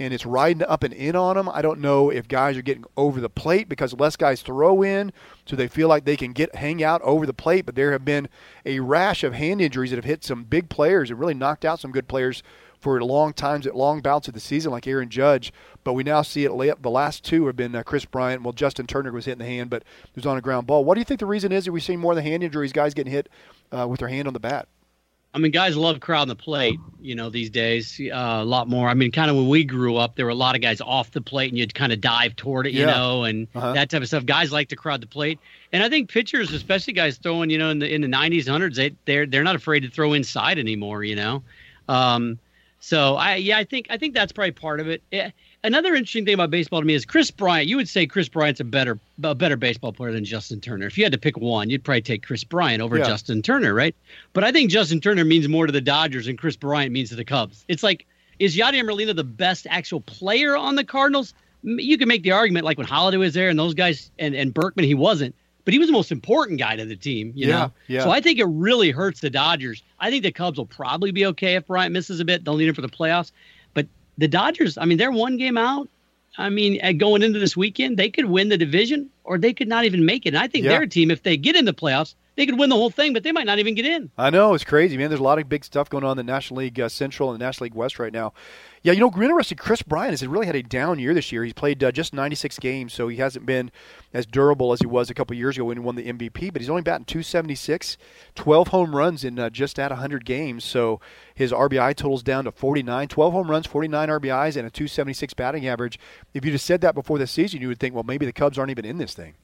and it's riding up and in on them. I don't know if guys are getting over the plate because less guys throw in, so they feel like they can get hang out over the plate. But there have been a rash of hand injuries that have hit some big players and really knocked out some good players for long times at long bouts of the season, like Aaron Judge. But we now see it. Lay up. The last two have been uh, Kris Bryant. Well, Justin Turner was hit in the hand, but it was on a ground ball. What do you think the reason is that we're seeing more of the hand injuries, guys getting hit uh, with their hand on the bat? I mean, guys love crowding the plate, you know, these days uh, a lot more. I mean, kind of when we grew up, there were a lot of guys off the plate, and you'd kind of dive toward it, you yeah. know, and uh-huh. that type of stuff. Guys like to crowd the plate, and I think pitchers, especially guys throwing, you know, in the in the 90s, 100s, they they're they're not afraid to throw inside anymore, you know. Um, so I yeah, I think I think that's probably part of it. it Another interesting thing about baseball to me is Kris Bryant. You would say Kris Bryant's a better a better baseball player than Justin Turner. If you had to pick one, you'd probably take Kris Bryant over yeah. Justin Turner, right? But I think Justin Turner means more to the Dodgers than Kris Bryant means to the Cubs. It's like is Yadier Molina the best actual player on the Cardinals? You can make the argument like when Holliday was there and those guys and, and Berkman, he wasn't, but he was the most important guy to the team, you yeah, know? Yeah. So I think it really hurts the Dodgers. I think the Cubs will probably be okay if Bryant misses a bit. They'll need him for the playoffs. The Dodgers, I mean, they're one game out. I mean, going into this weekend, they could win the division or they could not even make it. And I think yeah. their team, if they get in the playoffs, they could win the whole thing, but they might not even get in. I know it's crazy, man. There's a lot of big stuff going on in the National League uh, Central and the National League West right now. Yeah, you know, interesting. Kris Bryant has really had a down year this year. He's played uh, just 96 games, so he hasn't been as durable as he was a couple years ago when he won the MVP. But he's only batting 276, 12 home runs in uh, just at 100 games. So his RBI totals down to 49, 12 home runs, 49 RBIs, and a 276 batting average. If you'd have said that before the season, you would think, well, maybe the Cubs aren't even in this thing.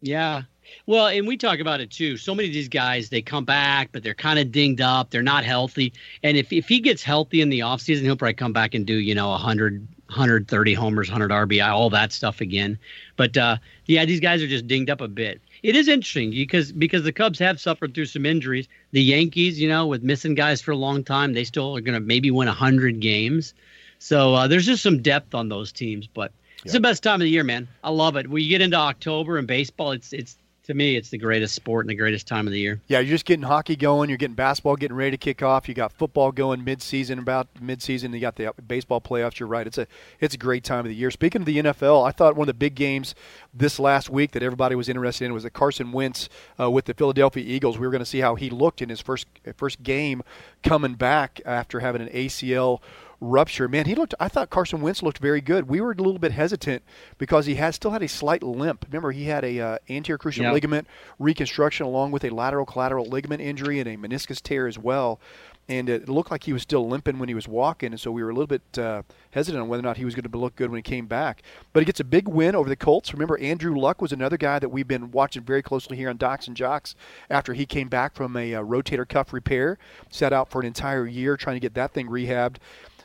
Yeah. Well, and we talk about it too. So many of these guys, they come back, but they're kind of dinged up. They're not healthy. And if, if he gets healthy in the offseason, he'll probably come back and do, you know, 100, 130 homers, 100 RBI, all that stuff again. But uh, yeah, these guys are just dinged up a bit. It is interesting because because the Cubs have suffered through some injuries. The Yankees, you know, with missing guys for a long time, they still are going to maybe win 100 games. So uh, there's just some depth on those teams. But it's the best time of the year, man. I love it. When you get into October and baseball, it's it's to me, it's the greatest sport and the greatest time of the year. Yeah, you're just getting hockey going. You're getting basketball getting ready to kick off. You got football going mid-season, about mid-season. You got the baseball playoffs. You're right. It's a it's a great time of the year. Speaking of the NFL, I thought one of the big games this last week that everybody was interested in was the Carson Wentz uh, with the Philadelphia Eagles. We were going to see how he looked in his first first game coming back after having an ACL rupture. Man, he looked. I thought Carson Wentz looked very good. We were a little bit hesitant because he had still had a slight limp. Remember, he had a uh, anterior cruciate ligament reconstruction along with a lateral collateral ligament injury and a meniscus tear as well and it looked like he was still limping when he was walking, and so we were a little bit uh, hesitant on whether or not he was going to look good when he came back. But he gets a big win over the Colts. Remember, Andrew Luck was another guy that we've been watching very closely here on Docs and Jocks after he came back from a uh, rotator cuff repair, set out for an entire year trying to get that thing rehabbed.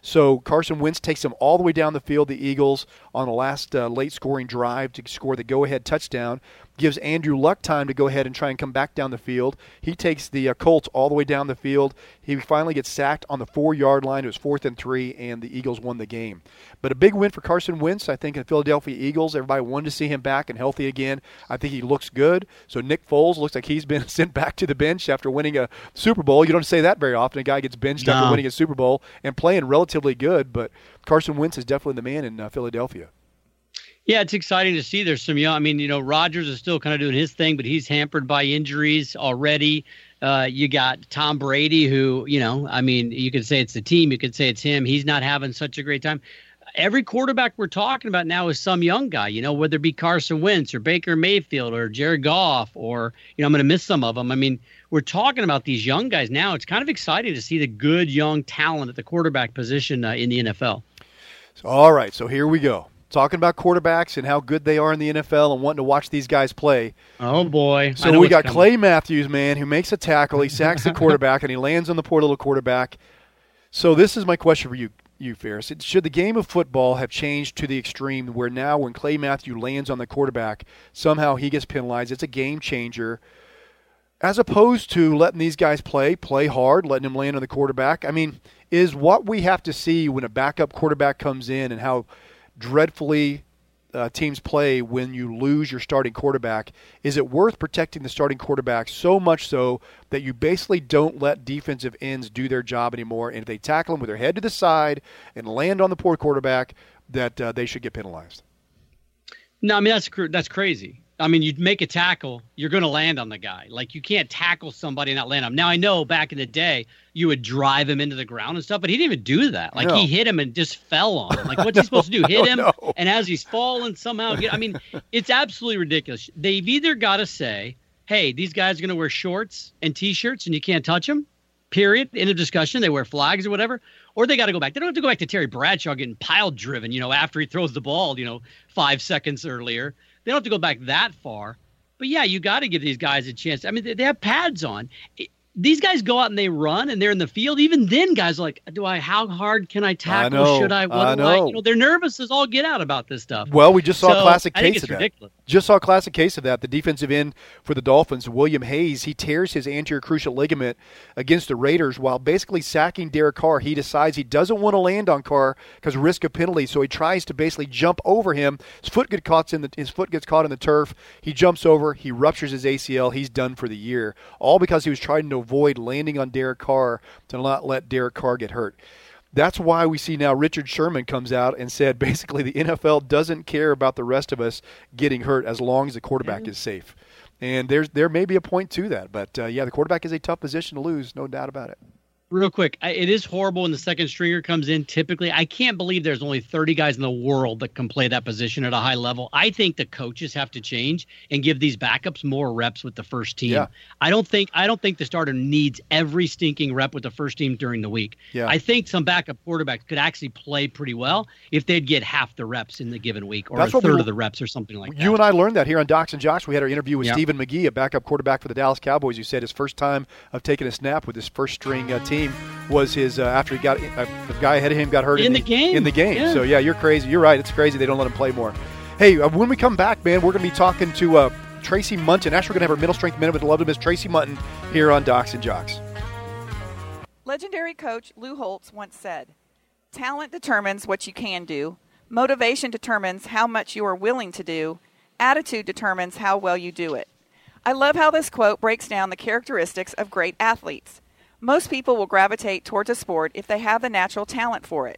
So Carson Wentz takes him all the way down the field, the Eagles, on the last uh, late scoring drive to score the go ahead touchdown gives Andrew Luck time to go ahead and try and come back down the field. He takes the uh, Colts all the way down the field. He finally gets sacked on the four yard line. It was fourth and three, and the Eagles won the game. But a big win for Carson Wentz, I think, in the Philadelphia Eagles. Everybody wanted to see him back and healthy again. I think he looks good. So Nick Foles looks like he's been sent back to the bench after winning a Super Bowl. You don't say that very often. A guy gets benched no. after winning a Super Bowl and playing relatively good, but Carson Wentz is definitely the man in uh, Philadelphia. Yeah, it's exciting to see. There's some young. I mean, you know, Rodgers is still kind of doing his thing, but he's hampered by injuries already. Uh, you got Tom Brady, who, you know, I mean, you could say it's the team, you could say it's him. He's not having such a great time. Every quarterback we're talking about now is some young guy, you know, whether it be Carson Wentz or Baker Mayfield or Jared Goff or, you know, I'm going to miss some of them. I mean, we're talking about these young guys now. It's kind of exciting to see the good young talent at the quarterback position uh, in the NFL. All right, so here we go talking about quarterbacks and how good they are in the NFL and wanting to watch these guys play. Oh boy! So we got coming. Clay Matthews, man, who makes a tackle. He sacks the quarterback and he lands on the poor little quarterback. So this is my question for you, you Ferris. Should the game of football have changed to the extreme where now, when Clay Matthews lands on the quarterback, somehow he gets penalized? It's a game changer. As opposed to letting these guys play, play hard, letting them land on the quarterback. I mean, is what we have to see when a backup quarterback comes in and how dreadfully uh, teams play when you lose your starting quarterback. Is it worth protecting the starting quarterback so much so that you basically don't let defensive ends do their job anymore? And if they tackle them with their head to the side and land on the poor quarterback, that uh, they should get penalized. No, I mean that's that's crazy. I mean, you'd make a tackle, you're going to land on the guy. Like you can't tackle somebody and not land on him. Now I know back in the day you would drive him into the ground and stuff, but he didn't even do that. Like no. he hit him and just fell on him. Like what's he supposed to do? Hit him know. and as he's falling somehow get I mean, it's absolutely ridiculous. They've either got to say, "Hey, these guys are going to wear shorts and t-shirts and you can't touch them." Period. End of discussion. They wear flags or whatever or they got to go back. They don't have to go back to Terry Bradshaw getting pile driven, you know, after he throws the ball, you know, five seconds earlier. They don't have to go back that far. But yeah, you got to give these guys a chance. I mean, they, they have pads on these guys go out and they run and they're in the field. Even then, guys are like, do I? How hard can I tackle? I know, Should I? What I know. I? You know, they're nervous as all get out about this stuff. Well, we just saw so, a classic case of that. Ridiculous. Just saw a classic case of that. The defensive end for the Dolphins, William Hayes, he tears his anterior cruciate ligament against the Raiders while basically sacking Derek Carr. He decides he doesn't want to land on Carr because risk of penalty, so he tries to basically jump over him. His foot gets caught in the his foot gets caught in the turf. He jumps over. He ruptures his ACL. He's done for the year. All because he was trying to avoid landing on Derek Carr to not let Derek Carr get hurt. That's why we see now Richard Sherman comes out and said basically the NFL doesn't care about the rest of us getting hurt as long as the quarterback is safe. And there's there may be a point to that, but uh, yeah, the quarterback is a tough position to lose, no doubt about it real quick, it is horrible when the second stringer comes in. Typically, I can't believe there's only 30 guys in the world that can play that position at a high level. I think the coaches have to change and give these backups more reps with the first team. Yeah. I don't think I don't think the starter needs every stinking rep with the first team during the week. Yeah. I think some backup quarterbacks could actually play pretty well if they'd get half the reps in the given week or That's a third we, of the reps or something like you that. You and I learned that here on Docs and Jocks. We had our interview with Stephen McGee, a backup quarterback for the Dallas Cowboys, who said his first time of taking a snap with his first string uh, team was his his uh, after he got uh, the guy ahead of him got hurt in, in the, the, game. In the game. Yeah. So yeah, you're crazy. You're right. It's crazy they don't let him play more. Hey, uh, when we come back, man, we're going to be talking to uh, Tracy Munton. Actually, we're going to have our mental strength minute with the love to miss Tracy Munton here on Docs and Jocks. Legendary coach Lou Holtz once said, "Talent determines what you can do. Motivation determines how much you are willing to do. Attitude determines how well you do it." I love how this quote breaks down the characteristics of great athletes. Most people will gravitate towards a sport if they have the natural talent for it.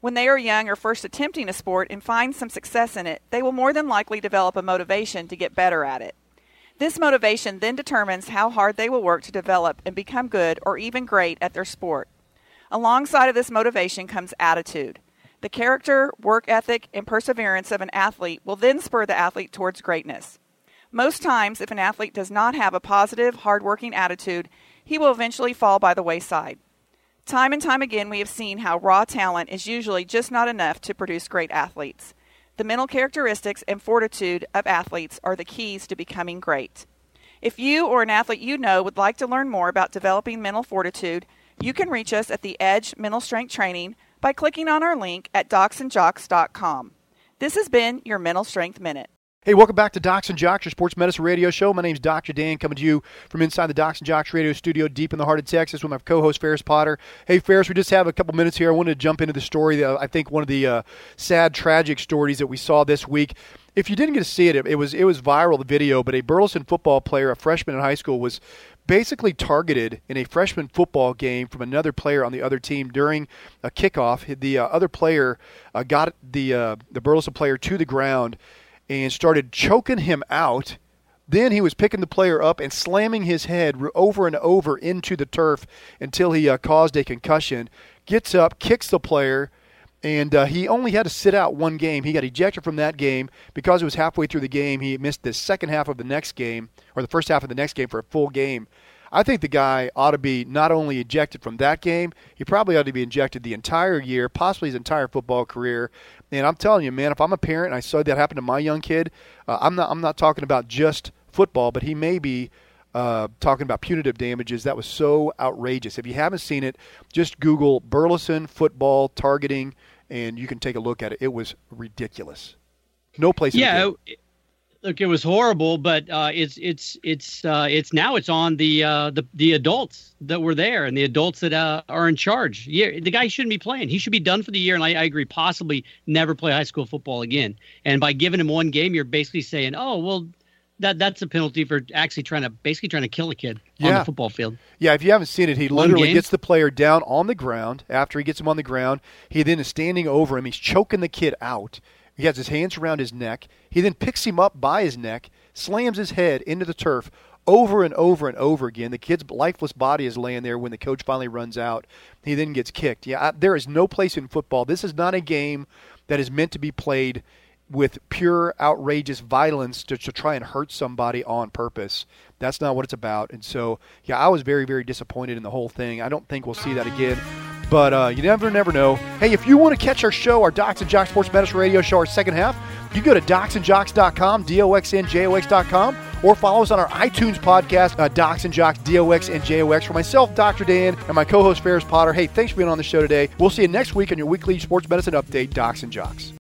When they are young or first attempting a sport and find some success in it, they will more than likely develop a motivation to get better at it. This motivation then determines how hard they will work to develop and become good or even great at their sport. Alongside of this motivation comes attitude. The character, work ethic, and perseverance of an athlete will then spur the athlete towards greatness. Most times, if an athlete does not have a positive, hardworking attitude, he will eventually fall by the wayside. Time and time again, we have seen how raw talent is usually just not enough to produce great athletes. The mental characteristics and fortitude of athletes are the keys to becoming great. If you or an athlete you know would like to learn more about developing mental fortitude, you can reach us at the Edge Mental Strength Training by clicking on our link at docsandjocks.com. This has been your Mental Strength Minute. Hey, welcome back to Docs and Jocks, your sports medicine radio show. My name is Dr. Dan, coming to you from inside the Docs and Jocks radio studio deep in the heart of Texas with my co host, Ferris Potter. Hey, Ferris, we just have a couple minutes here. I wanted to jump into the story, that I think one of the uh, sad, tragic stories that we saw this week. If you didn't get to see it, it was, it was viral, the video, but a Burleson football player, a freshman in high school, was basically targeted in a freshman football game from another player on the other team during a kickoff. The uh, other player uh, got the, uh, the Burleson player to the ground and started choking him out. Then he was picking the player up and slamming his head over and over into the turf until he uh, caused a concussion. Gets up, kicks the player, and uh, he only had to sit out one game. He got ejected from that game because it was halfway through the game. He missed the second half of the next game, or the first half of the next game for a full game. I think the guy ought to be not only ejected from that game, he probably ought to be ejected the entire year, possibly his entire football career. And I'm telling you, man, if I'm a parent and I saw that happen to my young kid, uh, I'm not I'm not talking about just football, but he may be uh, talking about punitive damages. That was so outrageous. If you haven't seen it, just Google Burleson football targeting, and you can take a look at it. It was ridiculous. No place. Yeah, Look, it was horrible, but uh, it's it's it's uh, it's now it's on the uh, the the adults that were there and the adults that uh, are in charge. Yeah, the guy shouldn't be playing. He should be done for the year, and I, I, agree. Possibly never play high school football again. And by giving him one game, you're basically saying, oh well, that that's a penalty for actually trying to basically trying to kill a kid yeah. on the football field. Yeah, if you haven't seen it, he one literally game. gets the player down on the ground. After he gets him on the ground, he then is standing over him. He's choking the kid out he has his hands around his neck. He then picks him up by his neck, slams his head into the turf over and over and over again. The kid's lifeless body is laying there when the coach finally runs out. He then gets kicked. Yeah, I, there is no place in football. This is not a game that is meant to be played with pure outrageous violence to, to try and hurt somebody on purpose. That's not what it's about. And so, yeah, I was very, very disappointed in the whole thing. I don't think we'll see that again. But uh, you never, never know. Hey, if you want to catch our show, our Docs and Jocks Sports Medicine Radio Show, our second half, you go to docsandjocks.com, D-O-X-N-J-O-X.com, or follow us on our iTunes podcast, uh, Docs and Jocks, D-O-X and J-O-X. For myself, Dr. Dan, and my co-host, Ferris Potter, hey, thanks for being on the show today. We'll see you next week on your weekly sports medicine update, Docs and Jocks.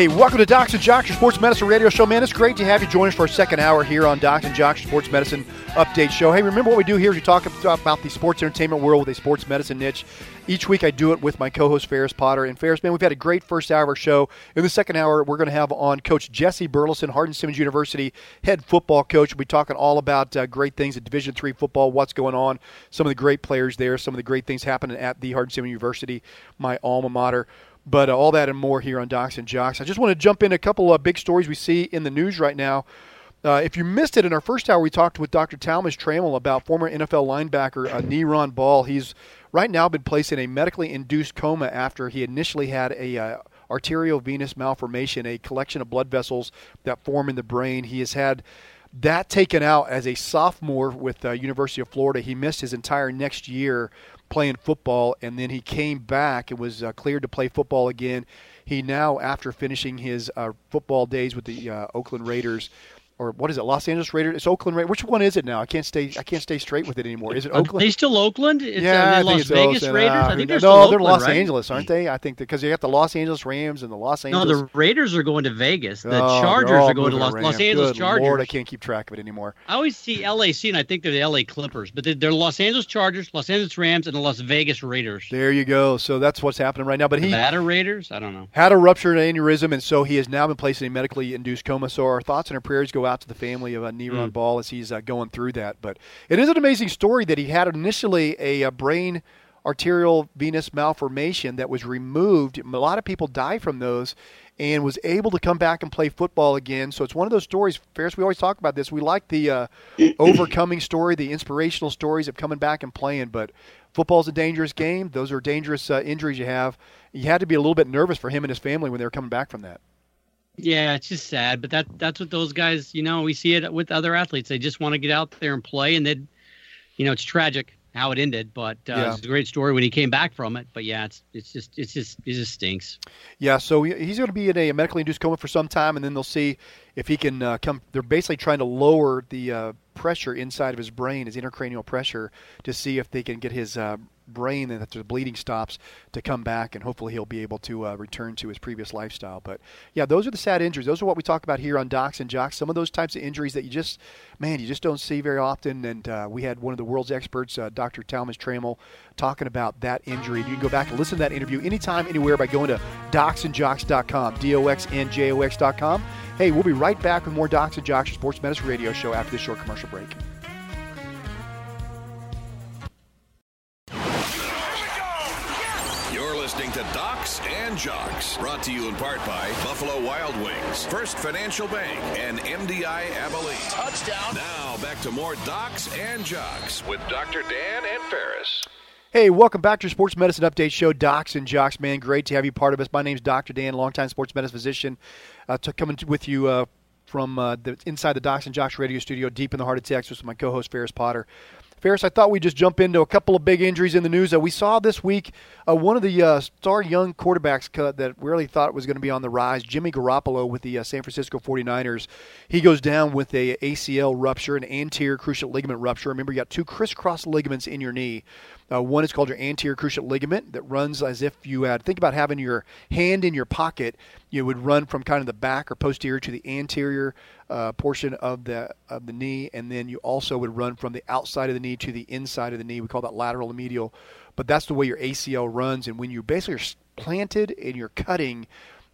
Hey, welcome to Docs and Jocks, your sports medicine radio show. Man, it's great to have you join us for our second hour here on Docs and Jocks, sports medicine update show. Hey, remember what we do here is we talk about the sports entertainment world with a sports medicine niche. Each week I do it with my co-host Ferris Potter. And Ferris, man, we've had a great first hour of our show. In the second hour, we're going to have on Coach Jesse Burleson, Hardin Simmons University head football coach. We'll be talking all about uh, great things in Division three football, what's going on, some of the great players there, some of the great things happening at the Hardin Simmons University, my alma mater. But uh, all that and more here on Docs and Jocks. I just want to jump in a couple of big stories we see in the news right now. Uh, if you missed it in our first hour, we talked with Dr. Talmadge Trammell about former NFL linebacker uh, Neiron Ball. He's right now been placed in a medically induced coma after he initially had a uh, arteriovenous malformation, a collection of blood vessels that form in the brain. He has had that taken out as a sophomore with uh, University of Florida. He missed his entire next year playing football, and then he came back and was uh, cleared to play football again. He now, after finishing his uh, football days with the uh, Oakland Raiders, or what is it, Los Angeles Raiders? It's Oakland Raiders. Which one is it now? I can't stay. I can't stay straight with it anymore. Is it Oakland? Are they still Oakland? It's, yeah, uh, Las Vegas Oakland. Raiders. I think they're no, they're Los right? Angeles, aren't they? I think because you got the Los Angeles Rams and the Los Angeles. No, the Raiders are going to Vegas. The oh, Chargers are going to Los, Los Angeles Good Chargers. Lord, I can't keep track of it anymore. I always see LAC, and I think they're the LA Clippers, but they're, they're Los Angeles Chargers, Los Angeles Rams, and the Las Vegas Raiders. There you go. So that's what's happening right now. But he Nevada Raiders. I don't know. Had a ruptured aneurysm, and so he has now been placed in a medically induced coma. So our thoughts and our prayers go out to the family of uh, Neiron mm. Ball as he's uh, going through that. But it is an amazing story that he had initially a, a brain arterial venous malformation that was removed. A lot of people die from those and was able to come back and play football again. So it's one of those stories, Ferris, we always talk about this. We like the uh, overcoming story, the inspirational stories of coming back and playing, but football's a dangerous game. Those are dangerous uh, injuries you have. You had to be a little bit nervous for him and his family when they were coming back from that. Yeah, it's just sad, but that that's what those guys, you know, we see it with other athletes. They just want to get out there and play, and then, you know, it's tragic how it ended, but uh, yeah. it's a great story when he came back from it. But yeah, it's it's just it's just it just stinks. Yeah, so he's going to be in a medically induced coma for some time, and then they'll see if he can uh, come. They're basically trying to lower the uh, pressure inside of his brain, his intracranial pressure, to see if they can get his uh, brain and that the bleeding stops to come back, and hopefully he'll be able to uh, return to his previous lifestyle. But yeah, those are the sad injuries. Those are what we talk about here on Docs and Jocks. Some of those types of injuries that you just, man, you just don't see very often. And uh, we had one of the world's experts, uh, Dr. Talmadge Trammell, talking about that injury. You can go back and listen to that interview anytime, anywhere by going to docsandjocks.com, D-O-X-N-J-O-X.com. Hey, we'll be right back with more Docs and Jocks Sports Medicine Radio Show after this short commercial break. And Jocks. Brought to you in part by Buffalo Wild Wings, First Financial Bank, and MDI Abilene. Touchdown. Now back to more Docs and Jocks with Dr. Dan and Ferris. Hey, welcome back to your Sports Medicine Update Show, Docs and Jocks. Man, great to have you part of us. My name is Dr. Dan, longtime sports medicine physician, uh, to coming with you uh, from uh, the, inside the Docs and Jocks radio studio, deep in the heart of Texas, with my co-host Ferris Potter. Ferris, I thought we'd just jump into a couple of big injuries in the news. that we saw this week uh, one of the uh, star young quarterbacks cut that we really thought was going to be on the rise, Jimmy Garoppolo with the uh, San Francisco 49ers. He goes down with a ACL rupture, an anterior cruciate ligament rupture. Remember, you got two crisscross ligaments in your knee. Uh, one is called your anterior cruciate ligament that runs as if you had think about having your hand in your pocket. You would run from kind of the back or posterior to the anterior uh, portion of the of the knee, and then you also would run from the outside of the knee to the inside of the knee. We call that lateral medial, but that's the way your ACL runs. And when you basically are planted and you're cutting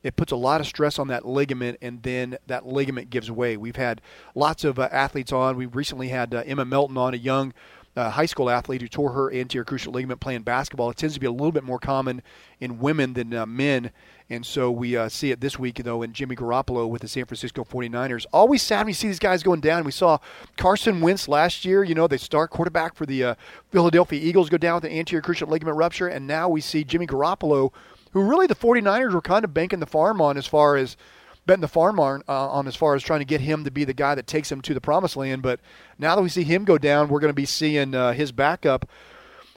it puts a lot of stress on that ligament, and then that ligament gives way. We've had lots of uh, athletes on. We recently had uh, Emma Melton on, a young high school athlete who tore her anterior cruciate ligament playing basketball. It tends to be a little bit more common in women than uh, men. And so we uh, see it this week, though, in Jimmy Garoppolo with the San Francisco 49ers. Always sad when you see these guys going down. We saw Carson Wentz last year, you know, the star quarterback for the uh, Philadelphia Eagles go down with an anterior cruciate ligament rupture. And now we see Jimmy Garoppolo, who really the 49ers were kind of banking the farm on as far as – betting the farm on, uh, on as far as trying to get him to be the guy that takes him to the promised land. But now that we see him go down, we're going to be seeing uh, his backup,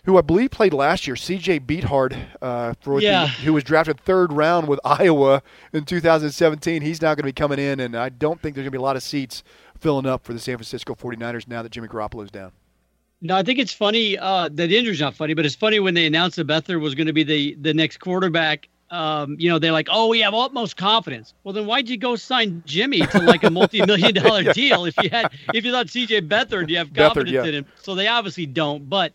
who I believe played last year, C.J. Beathard, uh, for yeah. the, who was drafted third round with Iowa in 2017. He's now going to be coming in, and I don't think there's going to be a lot of seats filling up for the San Francisco 49ers now that Jimmy Garoppolo's down. No, I think it's funny. Uh, that the injury's not funny, but it's funny when they announced that Beathard was going to be the the next quarterback um, you know, they're like, oh, we have utmost confidence. Well, then why'd you go sign Jimmy to like a multi-million dollar yeah. deal if you had if you thought CJ Beathard, you have confidence Beathard, yeah. in him? So they obviously don't. But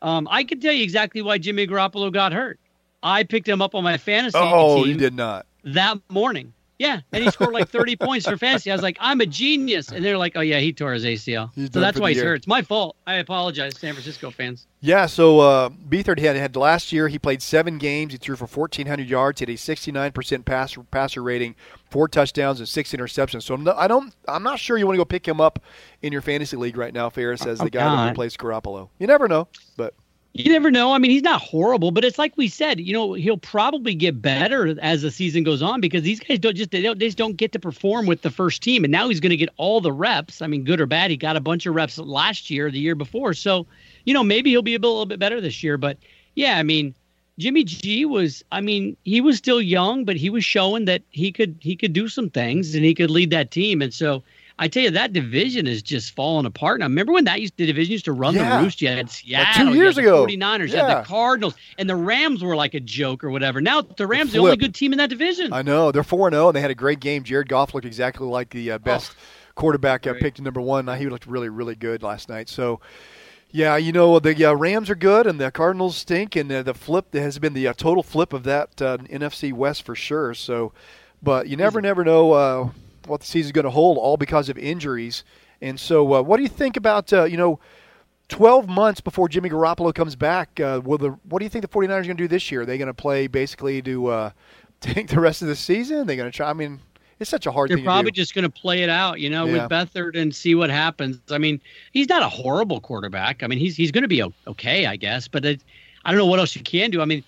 um, I can tell you exactly why Jimmy Garoppolo got hurt. I picked him up on my fantasy oh, team. you did not that morning. Yeah, and he scored like 30 points for fantasy. I was like, I'm a genius, and they're like, oh yeah, he tore his ACL. He's so that's why he's year. hurt. It's my fault. I apologize, San Francisco fans. Yeah, so uh, Beathard had had last year. He played seven games. He threw for 1,400 yards. He had a 69% passer passer rating, four touchdowns and six interceptions. So I'm not, I don't. I'm not sure you want to go pick him up in your fantasy league right now, Ferris, as the guy that replaced Garoppolo. You never know, but you never know. I mean, he's not horrible, but it's like we said. You know, he'll probably get better as the season goes on because these guys don't just they, don't, they just don't get to perform with the first team, and now he's going to get all the reps. I mean, good or bad, he got a bunch of reps last year, the year before. So, you know, maybe he'll be a, a little bit better this year. But yeah, I mean, Jimmy G was. I mean, he was still young, but he was showing that he could he could do some things and he could lead that team. And so I tell you, that division is just falling apart. Now, remember when that used the division used to run yeah. the roost? You had Seattle, like two years you ago, 49ers, yeah. you had the Cardinals, and the Rams were like a joke or whatever. Now the Rams the, the only good team in that division. I know they're four zero, and they had a great game. Jared Goff looked exactly like the uh, best oh, quarterback uh, picked number one. He looked really, really good last night. So. Yeah, you know the uh, Rams are good and the Cardinals stink, and uh, the flip has been the uh, total flip of that uh, NFC West for sure. So, but you never, never know uh, what the season's going to hold, all because of injuries. And so, uh, what do you think about uh, you know? 12 months before Jimmy Garoppolo comes back, uh, will the what do you think the 49ers are going to do this year? Are they going to play basically to uh, take the rest of the season? Are they going to try? I mean, it's such a hard They're probably just going to play it out, you know, yeah. with Beathard and see what happens. I mean, he's not a horrible quarterback. I mean, he's he's going to be okay, I guess. But it, I don't know what else you can do. I mean,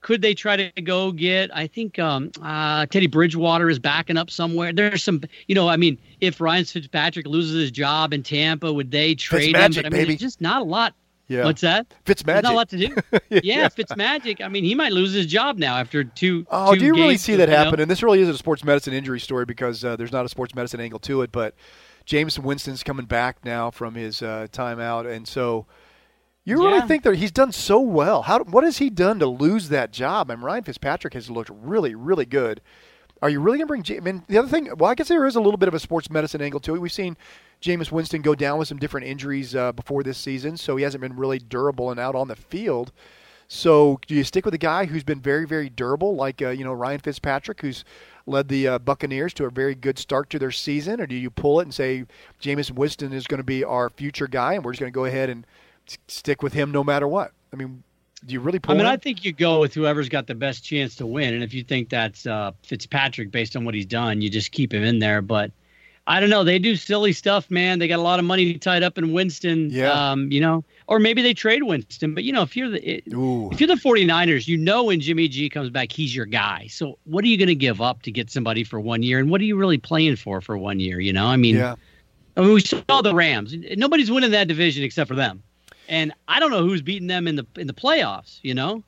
could they try to go get? I think um, uh, Teddy Bridgewater is backing up somewhere. There's some, you know, I mean, if Ryan Fitzpatrick loses his job in Tampa, would they trade him? But I mean, there's just not a lot. Yeah. What's that? Fitzmagic. not a lot to do. yeah, yeah, Fitzmagic. I mean, he might lose his job now after two. Oh, two do you really see that happen? Know? And this really is a sports medicine injury story because uh, there's not a sports medicine angle to it. But Jameis Winston's coming back now from his uh, timeout, and so you really yeah. think that he's done so well? How what has he done to lose that job? I mean, Ryan Fitzpatrick has looked really, really good. Are you really going to bring? I mean, the other thing. Well, I guess there is a little bit of a sports medicine angle to it. We've seen Jameis Winston go down with some different injuries uh, before this season, so he hasn't been really durable and out on the field. So, do you stick with a guy who's been very, very durable, like uh, you know Ryan Fitzpatrick, who's led the uh, Buccaneers to a very good start to their season, or do you pull it and say Jameis Winston is going to be our future guy, and we're just going to go ahead and stick with him no matter what. I mean, do you really pull? I mean, him? I think you go with whoever's got the best chance to win, and if you think that's uh, Fitzpatrick based on what he's done, you just keep him in there. But I don't know. They do silly stuff, man. They got a lot of money tied up in Winston. Yeah. Um, you know, or maybe they trade Winston. But you know, if you're the it, if you're the 49ers, you know when Jimmy G comes back, he's your guy. So what are you going to give up to get somebody for one year? And what are you really playing for for one year? You know, I mean, yeah. I mean, we saw the Rams. Nobody's winning that division except for them and I don't know who's beating them in the in the playoffs. You know,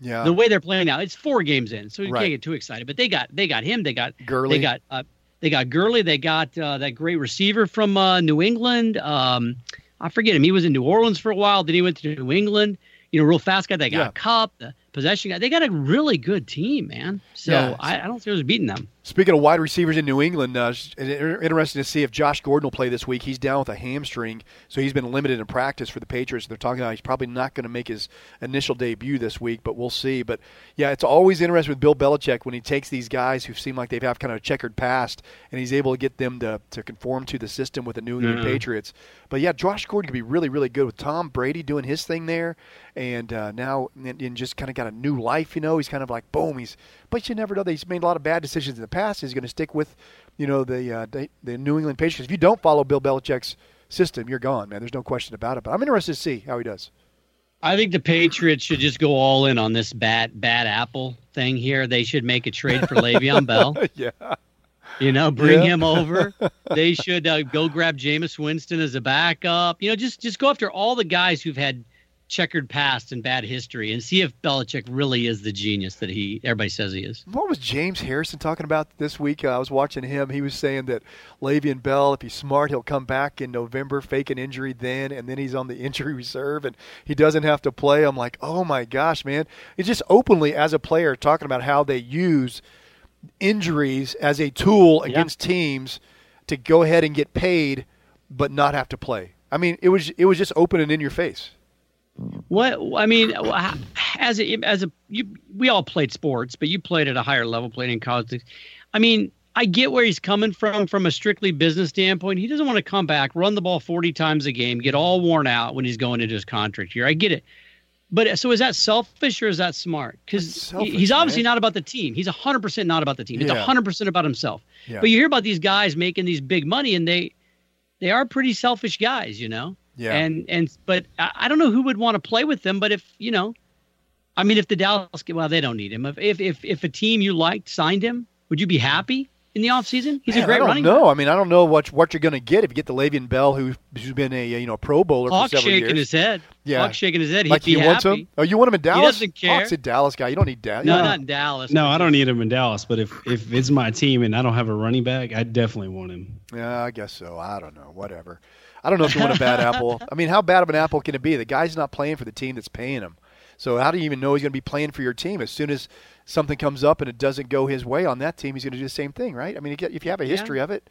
yeah, the way they're playing now, it's four games in, so you right. can't get too excited. But they got they got him, they got Gurley, they got uh, they got Gurley, they got uh, that great receiver from uh, New England. Um, I forget him. He was in New Orleans for a while. Then he went to New England. you know, real fast guy. They got yeah. a Kupp, the possession guy. They got a really good team, man. So yeah. I, I, don't think who's beating them. Speaking of wide receivers in New England, uh, interesting to see if Josh Gordon will play this week. He's down with a hamstring, so he's been limited in practice for the Patriots. They're talking about he's probably not going to make his initial debut this week, but we'll see. But yeah, it's always interesting with Bill Belichick when he takes these guys who seem like they've have kind of a checkered past, and he's able to get them to, to conform to the system with the New England mm-hmm. Patriots. But yeah, Josh Gordon could be really, really good with Tom Brady doing his thing there, and uh, now and, and just kind of got a new life. You know, he's kind of like boom. He's but you never know. That He's made a lot of bad decisions in the past. He's going to stick with, you know, the uh, the, the New England Patriots. If you don't follow Bill Belichick's system, you're gone, man. There's no question about it. But I'm interested to see how he does. I think the Patriots should just go all in on this bad bad apple thing here. They should make a trade for Le'Veon Bell. yeah. You know, bring yeah. him over. They should uh, go grab Jameis Winston as a backup. You know, just just go after all the guys who've had checkered past and bad history and see if Belichick really is the genius that he everybody says he is. What was James Harrison talking about this week? Uh, I was watching him. He was saying that Le'Veon Bell, if he's smart, he'll come back in November, fake an injury then, and then he's on the injury reserve and he doesn't have to play. I'm like, oh my gosh, man! He's just openly as a player talking about how they use injuries as a tool against yeah. teams to go ahead and get paid, but not have to play. I mean, it was it was just open and in your face. What I mean, as a as a you, we all played sports, but you played at a higher level, played in college. I mean, I get where he's coming from from a strictly business standpoint. He doesn't want to come back, run the ball forty times a game, get all worn out when he's going into his contract year. I get it, but so is that selfish or is that smart? Because he's obviously not about the team. He's hundred percent not about the team. It's hundred percent about himself. Yeah. But you hear about these guys making these big money, and they they are pretty selfish guys, you know. Yeah. And and but I don't know who would want to play with them. But if you know, I mean, if the Dallas well, they don't need him. If if if, if a team you liked signed him, would you be happy? in the offseason? He's Man, a great I don't running know. I mean, I don't know what what you're going to get if you get the Le'Veon Bell, who, who's been a you know Pro Bowler Hawk for several shaking years. his head. Yeah, Hawk shaking his head. He'd like he wants happy. him. Oh, you want him in Dallas? He doesn't care. Hawk's a Dallas guy. You don't need Dallas. No, not in Dallas. No, I don't need him in Dallas. But if if it's my team and I don't have a running back, I definitely want him. Yeah, I guess so. I don't know. Whatever. I don't know if you want a bad apple. I mean, how bad of an apple can it be? The guy's not playing for the team that's paying him. So how do you even know he's going to be playing for your team? As soon as something comes up and it doesn't go his way on that team, he's going to do the same thing, right? I mean, if you have a history yeah. of it.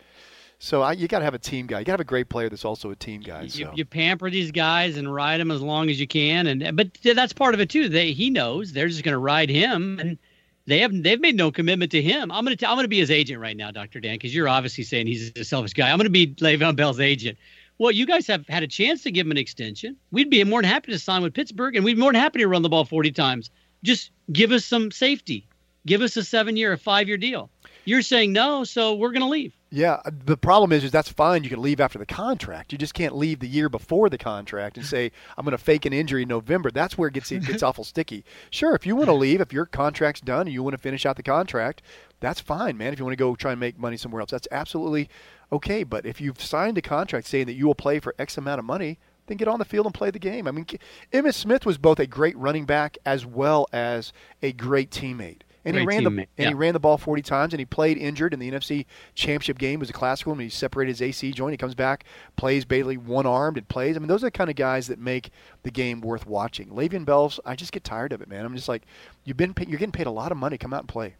So I, you got to have a team guy. You got to have a great player that's also a team guy. So. You, you, pamper these guys and ride them as long as you can, and but that's part of it too. They he knows they're just going to ride him, and they have they've made no commitment to him. I'm going to I'm going to be his agent right now, Doctor Dan, because you're obviously saying he's a selfish guy. I'm going to be Le'Veon Bell's agent. Well, you guys have had a chance to give him an extension. We'd be more than happy to sign with Pittsburgh, and we'd be more than happy to run the ball 40 times. Just give us some safety. Give us a seven year, a five year deal. You're saying no, so we're going to leave. Yeah, the problem is, is that's fine. You can leave after the contract. You just can't leave the year before the contract and say I'm going to fake an injury in November. That's where it gets it gets awful sticky. Sure, if you want to leave, if your contract's done and you want to finish out the contract, that's fine, man. If you want to go try and make money somewhere else, that's absolutely okay. But if you've signed a contract saying that you will play for X amount of money, then get on the field and play the game. I mean, Emmitt Smith was both a great running back as well as a great teammate. And he ran the and yeah. he ran the ball 40 times, and he played injured in the NFC Championship game. It was a classic one. He separated his AC joint. He comes back, plays Bailey one armed, and plays. I mean, those are the kind of guys that make the game worth watching. Le'Veon Bell's, I just get tired of it, man. I'm just like, you've been you're getting paid a lot of money. Come out and play.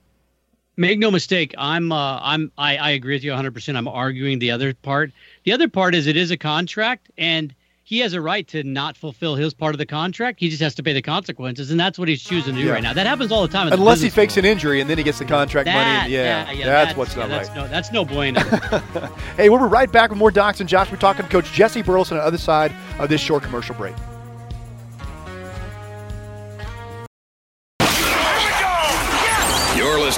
Make no mistake, I'm uh, I'm I, I agree with you 100. percent I'm arguing the other part. The other part is it is a contract, and he has a right to not fulfill his part of the contract. He just has to pay the consequences, and that's what he's choosing to do yeah. right now. That happens all the time. Unless he fakes world. an injury and then he gets the contract that, money. Yeah, yeah, yeah that's, that's, what's not that's right. No, that's no bueno. hey, we'll be right back with more Docs and Jocks. We're talking to Coach Jesse Burleson on the other side of this short commercial break.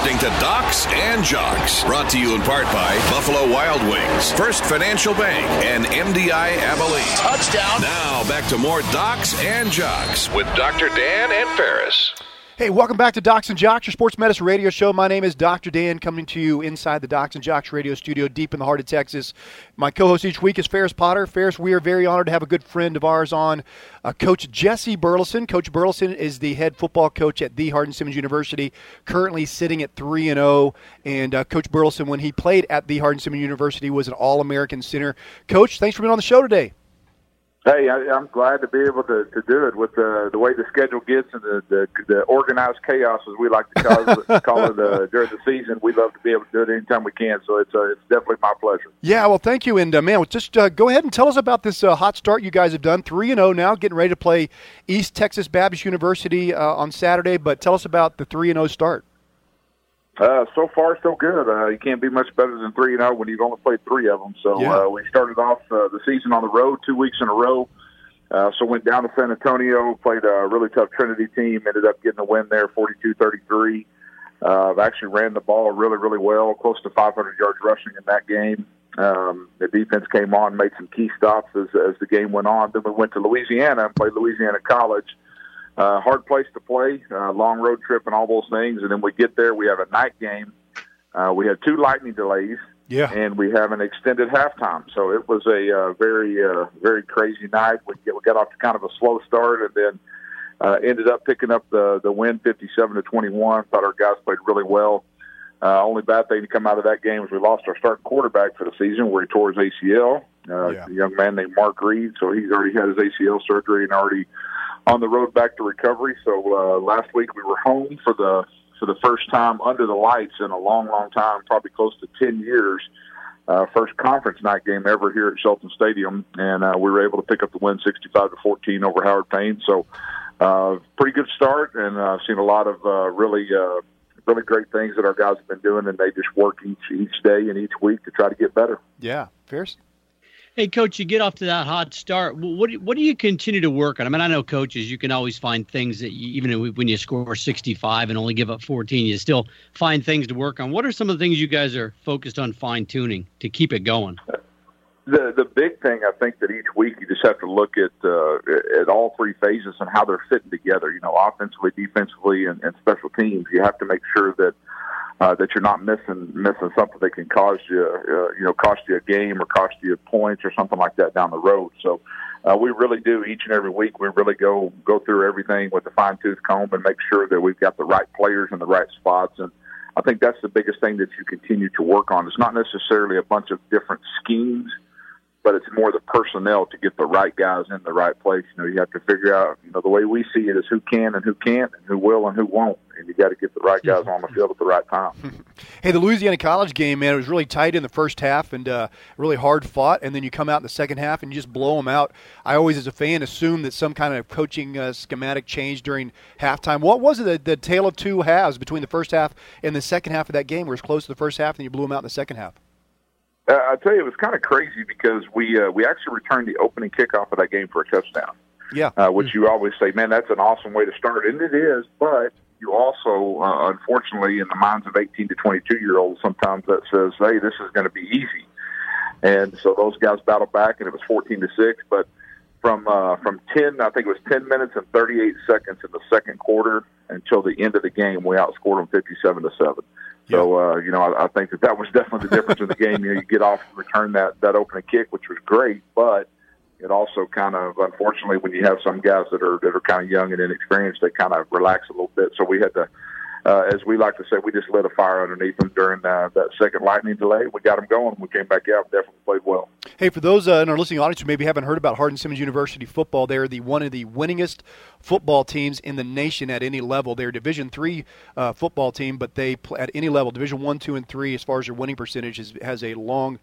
Listening to Docs and Jocks, brought to you in part by Buffalo Wild Wings, First Financial Bank, and MDI Abilene. Touchdown. Now back to more Docs and Jocks with Dr. Dan and Ferris. Hey, welcome back to Docs and Jocks, your sports medicine radio show. My name is Dr. Dan, coming to you inside the Docs and Jocks radio studio deep in the heart of Texas. My co host each week is Ferris Potter. Ferris, we are very honored to have a good friend of ours on, uh, Coach Jesse Burleson. Coach Burleson is the head football coach at the Hardin Simmons University, currently sitting at 3 and 0. And uh, Coach Burleson, when he played at the Hardin Simmons University, was an All American center. Coach, thanks for being on the show today. Hey, I, I'm glad to be able to, to do it with the the way the schedule gets and the the, the organized chaos, as we like to call it, call it uh, during the season. We love to be able to do it anytime we can. So it's uh, it's definitely my pleasure. Yeah, well, thank you, and uh, man, just uh, go ahead and tell us about this uh, hot start you guys have done. Three and zero oh now, getting ready to play East Texas Baptist University uh, on Saturday. But tell us about the three and zero oh start. Uh, so far, so good. Uh, you can't be much better than three and zero when you've only played three of them. So yeah. uh, we started off uh, the season on the road two weeks in a row. Uh, so went down to San Antonio, played a really tough Trinity team, ended up getting a win there, 42-33. Uh, actually ran the ball really, really well, close to 500 yards rushing in that game. Um, the defense came on, made some key stops as, as the game went on. Then we went to Louisiana and played Louisiana College. Uh, hard place to play, uh, long road trip, and all those things. And then we get there, we have a night game. Uh, we had two lightning delays, yeah, and we have an extended halftime. So it was a uh, very, uh, very crazy night. We, get, we got off to kind of a slow start, and then uh, ended up picking up the the win, fifty-seven to twenty-one. Thought our guys played really well. Uh, only bad thing to come out of that game was we lost our starting quarterback for the season, where he tore his ACL. Uh, Yeah. A young man named Mark Reed, so he's already had his ACL surgery and already on the road back to recovery. So uh, last week we were home for the for the first time under the lights in a long, long time, probably close to ten years. Uh, first conference night game ever here at Shelton Stadium, and uh, we were able to pick up the win, sixty-five to fourteen over Howard Payne. So, uh, pretty good start, and uh, seen a lot of uh, really, uh, really great things that our guys have been doing, and they just work each each day and each week to try to get better. Yeah, Ferris. Hey, coach, you get off to that hot start. What what do you continue to work on? I mean, I know coaches, you can always find things that you, even when you score 65 and only give up 14, you still find things to work on. What are some of the things you guys are focused on fine tuning to keep it going? The the big thing I think that each week you just have to look at uh, at all three phases and how they're fitting together. You know, offensively, defensively, and, and special teams. You have to make sure that uh, that you're not missing missing something that can cause you uh, you know cost you a game or cost you points or something like that down the road. So. Uh, we really do each and every week. We really go go through everything with a fine tooth comb and make sure that we've got the right players in the right spots. And I think that's the biggest thing that you continue to work on. It's not necessarily a bunch of different schemes but it's more the personnel to get the right guys in the right place. You know, you have to figure out, you know, the way we see it is who can and who can't, and who will and who won't, and you got to get the right guys on the field at the right time. Hey, the Louisiana College game, man, it was really tight in the first half and uh, really hard fought, and then you come out in the second half and you just blow them out. I always, as a fan, assume that some kind of coaching uh, schematic change during halftime. What was it, the, the tale of two halves between the first half and the second half of that game, where it's close to the first half and you blew them out in the second half? Uh, I tell you, it was kind of crazy because we uh, we actually returned the opening kickoff of that game for a touchdown. Yeah. uh, which you always say, man, that's an awesome way to start, and it is. But you also, uh, unfortunately, in the minds of 18 to 22 year olds, sometimes that says, hey, this is going to be easy, and so those guys battled back, and it was 14 to six. But from uh, from 10, I think it was 10 minutes and 38 seconds in the second quarter until the end of the game, we outscored them 57 to seven. So uh, you know, I, I think that that was definitely the difference in the game. You know, you get off and return that that opening kick, which was great, but it also kind of unfortunately when you have some guys that are that are kind of young and inexperienced, they kind of relax a little bit. So we had to, uh, as we like to say, we just lit a fire underneath them during uh, that second lightning delay. We got them going. We came back out, definitely played well. Hey, for those uh, in our listening audience who maybe haven't heard about Hardin Simmons University football, they're the one of the winningest football teams in the nation at any level. They're a Division three uh, football team, but they play at any level, Division one, two, and three, as far as their winning percentage, is, has a long.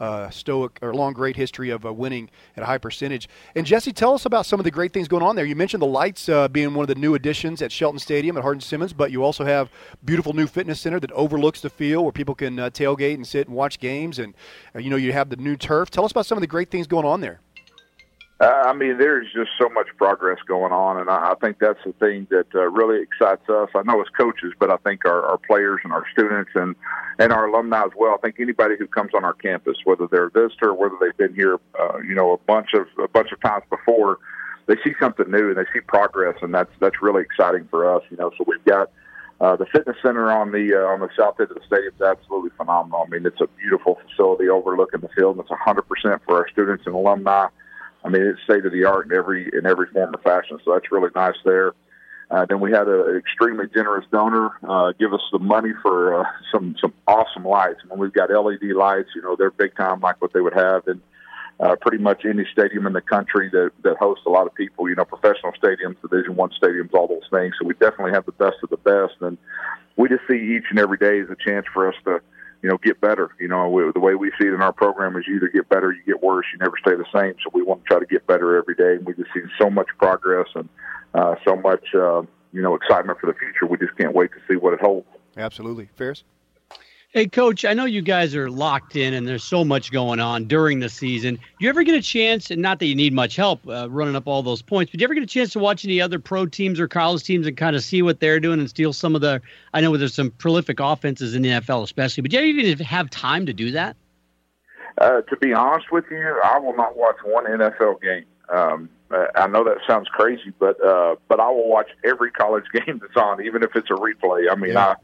Uh, stoic or long great history of uh, winning at a high percentage. And Jesse, tell us about some of the great things going on there. You mentioned the lights uh, being one of the new additions at Shelton Stadium at Hardin Simmons, but you also have beautiful new fitness center that overlooks the field where people can uh, tailgate and sit and watch games. And uh, you know you have the new turf. Tell us about some of the great things going on there. I mean, there's just so much progress going on, and I, I think that's the thing that uh, really excites us. I know as coaches, but I think our, our players and our students and and our alumni as well. I think anybody who comes on our campus, whether they're a visitor, whether they've been here, uh, you know, a bunch of a bunch of times before, they see something new and they see progress, and that's that's really exciting for us. You know, so we've got. Uh, the fitness center on the uh, on the south end of the stadium is absolutely phenomenal. I mean, it's a beautiful facility overlooking the field, and it's 100% for our students and alumni. I mean, it's state of the art in every in every form or fashion. So that's really nice there. Uh, then we had an extremely generous donor uh, give us the money for uh, some some awesome lights. I mean, we've got LED lights. You know, they're big time, like what they would have in uh, pretty much any stadium in the country that that hosts a lot of people. You know, professional stadiums, Division One stadiums, all those things. So we definitely have the best of the best, and we just see each and every day as a chance for us to you know, get better. You know, we, the way we see it in our program is you either get better, you get worse. You never stay the same. So we want to try to get better every day. And we've just see so much progress and uh, so much, uh, you know, excitement for the future. We just can't wait to see what it holds. Absolutely, Ferris. Hey, Coach, I know you guys are locked in and there's so much going on during the season. Do you ever get a chance, and not that you need much help uh, running up all those points, but do you ever get a chance to watch any other pro teams or college teams and kind of see what they're doing and steal some of the? I know there's some prolific offenses in the NFL, especially, but do you even have time to do that? Uh, to be honest with you, I will not watch one NFL game. Um, I know that sounds crazy, but uh, but I will watch every college game that's on, even if it's a replay. I mean, yeah. I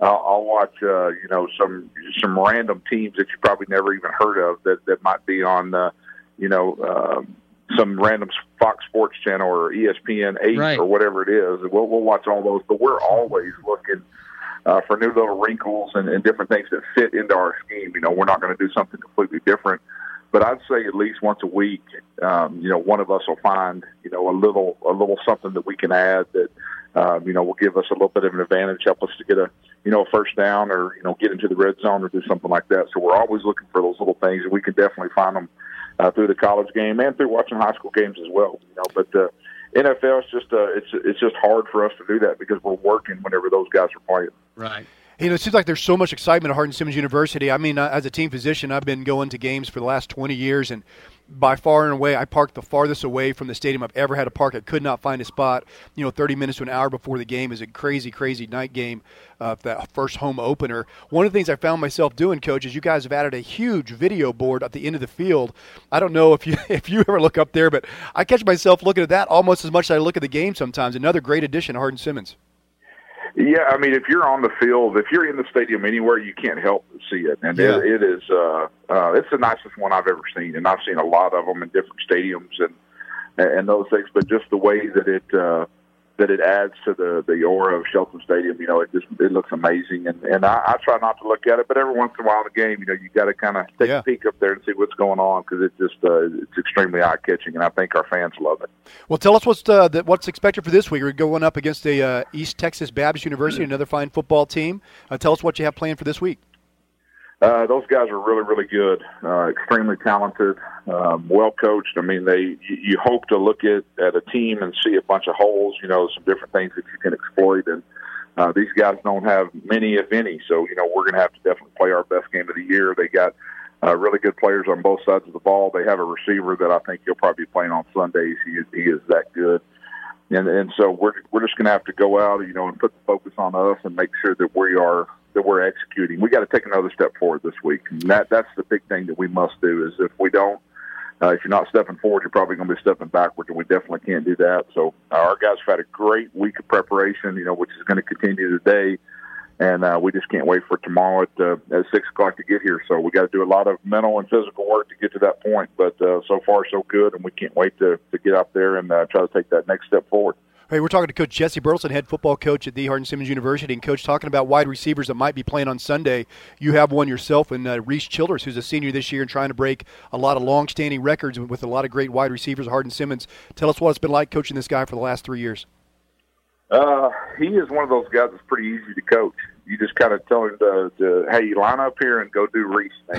I'll, I'll watch, uh, you know, some some random teams that you probably never even heard of that that might be on, uh, you know, um, some random Fox Sports channel or ESPN eight right. or whatever it is. We'll we'll watch all those, but we're always looking uh, for new little wrinkles and, and different things that fit into our scheme. You know, we're not going to do something completely different. But I'd say at least once a week, um, you know, one of us will find, you know, a little, a little something that we can add that, um, you know, will give us a little bit of an advantage, help us to get a, you know, a first down or, you know, get into the red zone or do something like that. So we're always looking for those little things and we can definitely find them uh, through the college game and through watching high school games as well, you know, but, uh, NFL is just, uh, it's, it's just hard for us to do that because we're working whenever those guys are playing. Right. You know, it seems like there's so much excitement at Hardin Simmons University. I mean, uh, as a team physician, I've been going to games for the last 20 years, and by far and away, I parked the farthest away from the stadium I've ever had to park. I could not find a spot. You know, 30 minutes to an hour before the game is a crazy, crazy night game. Uh, that first home opener. One of the things I found myself doing, coach, is you guys have added a huge video board at the end of the field. I don't know if you if you ever look up there, but I catch myself looking at that almost as much as I look at the game sometimes. Another great addition, Hardin Simmons. Yeah, I mean, if you're on the field, if you're in the stadium anywhere, you can't help but see it, and yeah. it, it is. Uh, uh, it's the nicest one I've ever seen, and I've seen a lot of them in different stadiums and and those things. But just the way that it uh, that it adds to the the aura of Shelton Stadium. You know, it just it looks amazing, and and I, I try not to look at it, but every once in a while in the game, you know, you got to kind of take yeah. a peek up there and see what's going on because it's just uh, it's extremely eye catching, and I think our fans love it. Well, tell us what's uh, the, what's expected for this week. We're going up against the uh, East Texas Baptist University, another fine football team. Uh, tell us what you have planned for this week. Uh, those guys are really, really good, uh, extremely talented, um, well coached. I mean, they you, you hope to look at at a team and see a bunch of holes, you know, some different things that you can exploit. And uh, these guys don't have many, if any. So you know, we're going to have to definitely play our best game of the year. They got uh, really good players on both sides of the ball. They have a receiver that I think he'll probably be playing on Sundays. He he is that good. And and so we're we're just going to have to go out, you know, and put the focus on us and make sure that we are that we're executing. We got to take another step forward this week. And that that's the big thing that we must do. Is if we don't, uh, if you're not stepping forward, you're probably going to be stepping backwards, and we definitely can't do that. So uh, our guys have had a great week of preparation, you know, which is going to continue today. And uh, we just can't wait for tomorrow at, uh, at six o'clock to get here. So we got to do a lot of mental and physical work to get to that point. But uh, so far, so good, and we can't wait to to get out there and uh, try to take that next step forward. Hey, we're talking to Coach Jesse Burleson, head football coach at the Hardin Simmons University, and Coach talking about wide receivers that might be playing on Sunday. You have one yourself, and uh, Reese Childers, who's a senior this year and trying to break a lot of long-standing records with a lot of great wide receivers. Hardin Simmons, tell us what it's been like coaching this guy for the last three years. Uh, he is one of those guys that's pretty easy to coach. You just kind of tell him to, to hey, line up here and go do Reese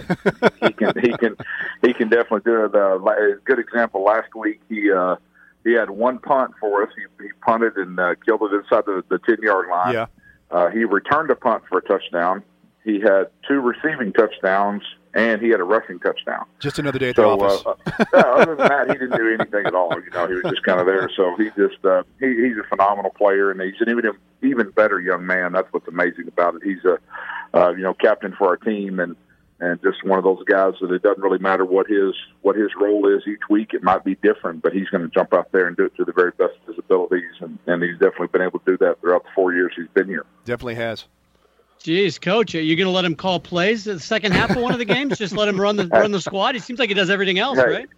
he can, he can, he can definitely do it. Uh, a good example last week, he. Uh, he had one punt for us. He, he punted and uh, killed it inside the, the 10 yard line. Yeah. Uh, he returned a punt for a touchdown. He had two receiving touchdowns and he had a rushing touchdown. Just another day at so, the office. uh, uh, other than that, he didn't do anything at all. You know, he was just kind of there. So he just uh, he, he's a phenomenal player, and he's an even even better young man. That's what's amazing about it. He's a uh, you know captain for our team, and and just one of those guys that it doesn't really matter what his what his role is each week. It might be different, but he's going to jump out there and do it to the very best of his abilities, and, and he's definitely been able to do that throughout the four years he's been here. Definitely has. Jeez, coach, are you going to let him call plays the second half of one of the games? Just let him run the run the squad. He seems like he does everything else, hey, right?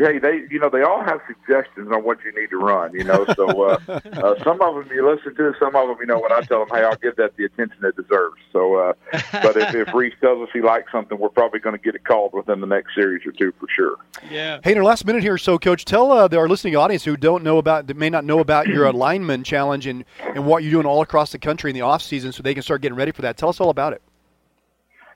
Hey, they you know they all have suggestions on what you need to run. You know, so uh, uh, some of them you listen to, some of them you know when I tell them, hey, I'll give that the attention it deserves. So, uh, but if, if Reese tells us he likes something, we're probably going to get it called within the next series or two for sure. Yeah. Hey, in our last minute here, so Coach, tell uh, our listening audience who don't know about, that may not know about your alignment challenge and and what you're doing all across the country in the off season, so they can start getting ready for that. Tell us all about it.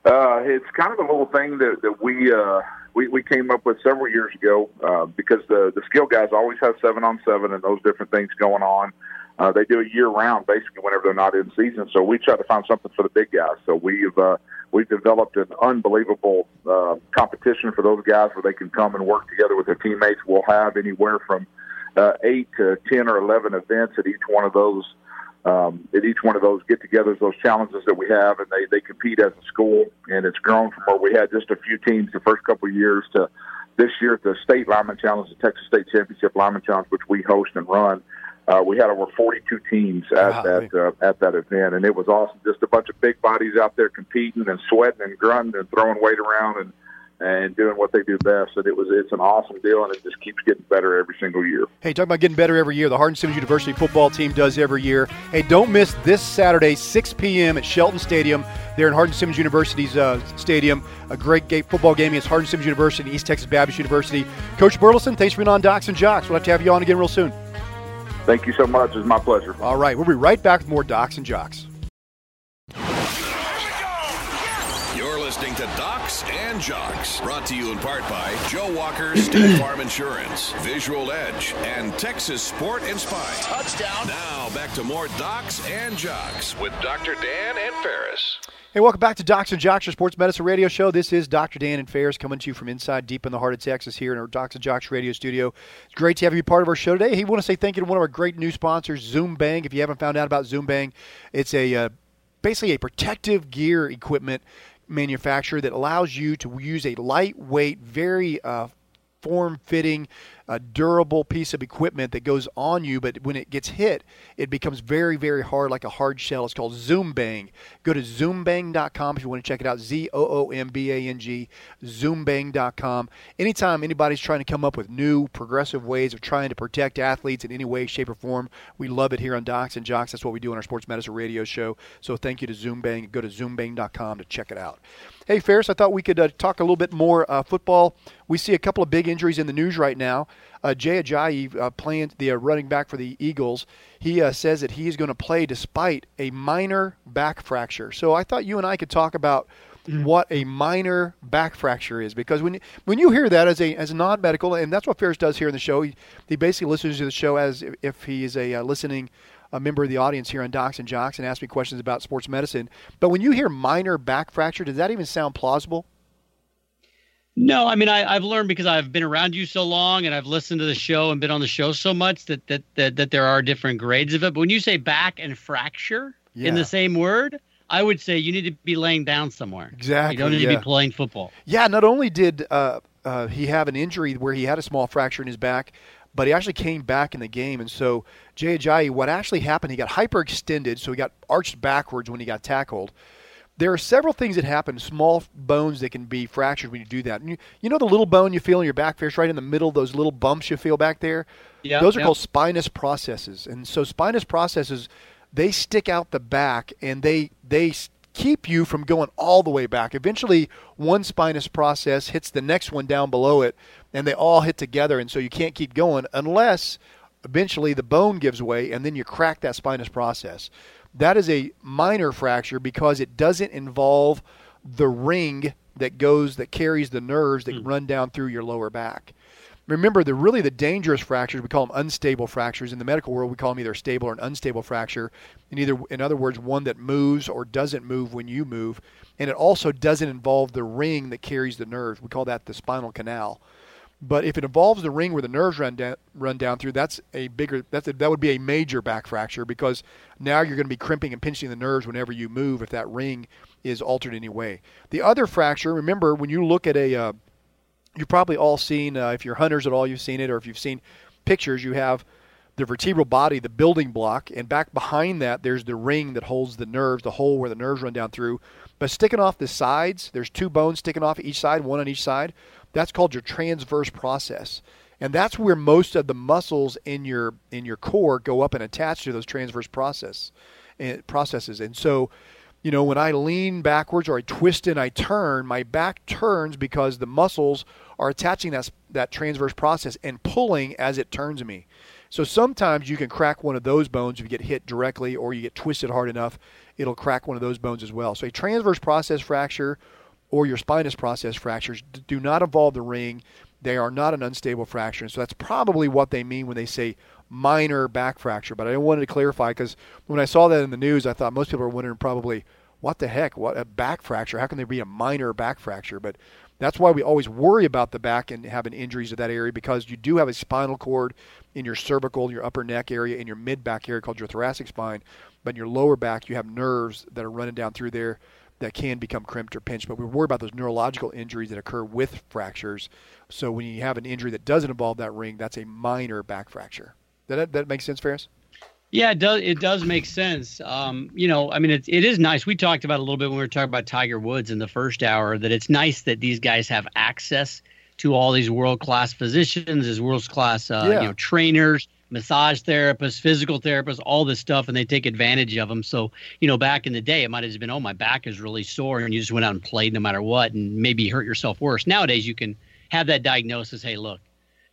Uh, it's kind of a little thing that, that we, uh, we we came up with several years ago uh, because the the skill guys always have seven on seven and those different things going on. Uh, they do it year round, basically, whenever they're not in season. So we try to find something for the big guys. So we've uh, we've developed an unbelievable uh, competition for those guys where they can come and work together with their teammates. We'll have anywhere from uh, eight to ten or eleven events at each one of those um, at each one of those get-togethers, those challenges that we have, and they they compete as a school, and it's grown from where we had just a few teams the first couple of years to this year at the state lineman challenge, the Texas State Championship lineman challenge, which we host and run. Uh, we had over 42 teams at wow, that uh, at that event, and it was awesome. Just a bunch of big bodies out there competing and sweating and grunting and throwing weight around and and doing what they do best. And it was it's an awesome deal, and it just keeps getting better every single year. Hey, talking about getting better every year, the Hardin Simmons University football team does every year. Hey, don't miss this Saturday, 6 p.m. at Shelton Stadium. There in Hardin Simmons University's uh, stadium, a great game, football game against Hardin Simmons University, and East Texas Baptist University. Coach Burleson, thanks for being on Docs and Jocks. We'll have to have you on again real soon. Thank you so much. It's my pleasure. All right, we'll be right back with more Docs and Jocks. To Docs and Jocks, brought to you in part by Joe Walker State Farm Insurance, Visual Edge, and Texas Sport and Spine. Touchdown. Now back to more Docs and Jocks with Dr. Dan and Ferris. Hey, welcome back to Docs and Jocks, your sports medicine radio show. This is Dr. Dan and Ferris coming to you from inside deep in the heart of Texas here in our Docs and Jocks radio studio. It's great to have you part of our show today. Hey, we want to say thank you to one of our great new sponsors, Zoom Bang. If you haven't found out about Zoom Bang, it's a uh, basically a protective gear equipment manufacturer that allows you to use a lightweight, very uh, form fitting, uh, durable piece of equipment that goes on you, but when it gets hit, it becomes very, very hard, like a hard shell. It's called Zoom Bang. Go to zoombang.com if you want to check it out. Z O O M B A N G, zoombang.com. Anytime anybody's trying to come up with new, progressive ways of trying to protect athletes in any way, shape, or form, we love it here on Docs and Jocks. That's what we do on our sports medicine radio show. So thank you to Zoom Bang. Go to zoombang.com to check it out. Hey, Ferris, I thought we could uh, talk a little bit more uh, football. We see a couple of big injuries in the news right now. Uh, Jay Ajayi, uh, playing the uh, running back for the Eagles, he uh, says that he is going to play despite a minor back fracture. So I thought you and I could talk about mm. what a minor back fracture is, because when when you hear that as a as non medical, and that's what Ferris does here in the show, he, he basically listens to the show as if, if he is a listening a member of the audience here on Docs and Jocks and ask me questions about sports medicine. But when you hear minor back fracture, does that even sound plausible? No, I mean I, have learned because I've been around you so long and I've listened to the show and been on the show so much that that that, that there are different grades of it. But when you say back and fracture yeah. in the same word, I would say you need to be laying down somewhere. Exactly. You don't need yeah. to be playing football. Yeah. Not only did uh, uh, he have an injury where he had a small fracture in his back, but he actually came back in the game. And so Jay Ajayi, what actually happened, he got hyperextended, so he got arched backwards when he got tackled. There are several things that happen, small bones that can be fractured when you do that. And you, you know the little bone you feel in your back, Ferris, right in the middle, those little bumps you feel back there? Yeah, those are yeah. called spinous processes. And so spinous processes, they stick out the back and they they keep you from going all the way back. Eventually, one spinous process hits the next one down below it, and they all hit together, and so you can't keep going unless eventually the bone gives way, and then you crack that spinous process. That is a minor fracture because it doesn't involve the ring that goes that carries the nerves that mm. run down through your lower back. Remember, the really the dangerous fractures we call them unstable fractures. In the medical world, we call them either stable or an unstable fracture. In either, in other words, one that moves or doesn't move when you move, and it also doesn't involve the ring that carries the nerves. We call that the spinal canal. But if it involves the ring where the nerves run down, run down through, that's a bigger that's a, that would be a major back fracture because now you're going to be crimping and pinching the nerves whenever you move if that ring is altered in any way. The other fracture, remember when you look at a uh, you've probably all seen, uh, if you're hunters at all, you've seen it, or if you've seen pictures, you have the vertebral body, the building block, and back behind that, there's the ring that holds the nerves, the hole where the nerves run down through. But sticking off the sides, there's two bones sticking off each side, one on each side. That's called your transverse process. and that's where most of the muscles in your in your core go up and attach to those transverse process and processes. And so, you know, when I lean backwards or I twist and I turn, my back turns because the muscles are attaching that that transverse process and pulling as it turns me. So sometimes you can crack one of those bones if you get hit directly or you get twisted hard enough, it'll crack one of those bones as well. So a transverse process fracture or your spinous process fractures do not involve the ring. They are not an unstable fracture. So that's probably what they mean when they say minor back fracture. But I wanted to clarify because when I saw that in the news, I thought most people are wondering probably, what the heck? What a back fracture? How can there be a minor back fracture? But that's why we always worry about the back and having injuries to that area because you do have a spinal cord in your cervical, your upper neck area, in your mid back area called your thoracic spine. But in your lower back, you have nerves that are running down through there that can become crimped or pinched. But we worry about those neurological injuries that occur with fractures. So when you have an injury that doesn't involve that ring, that's a minor back fracture. That that makes sense, Ferris? Yeah, it does. It does make sense. Um, you know, I mean, it, it is nice. We talked about a little bit when we were talking about Tiger Woods in the first hour that it's nice that these guys have access to all these world class physicians, as world class, uh, yeah. you know, trainers, massage therapists, physical therapists, all this stuff, and they take advantage of them. So, you know, back in the day, it might have been, oh, my back is really sore, and you just went out and played no matter what, and maybe hurt yourself worse. Nowadays, you can have that diagnosis. Hey, look,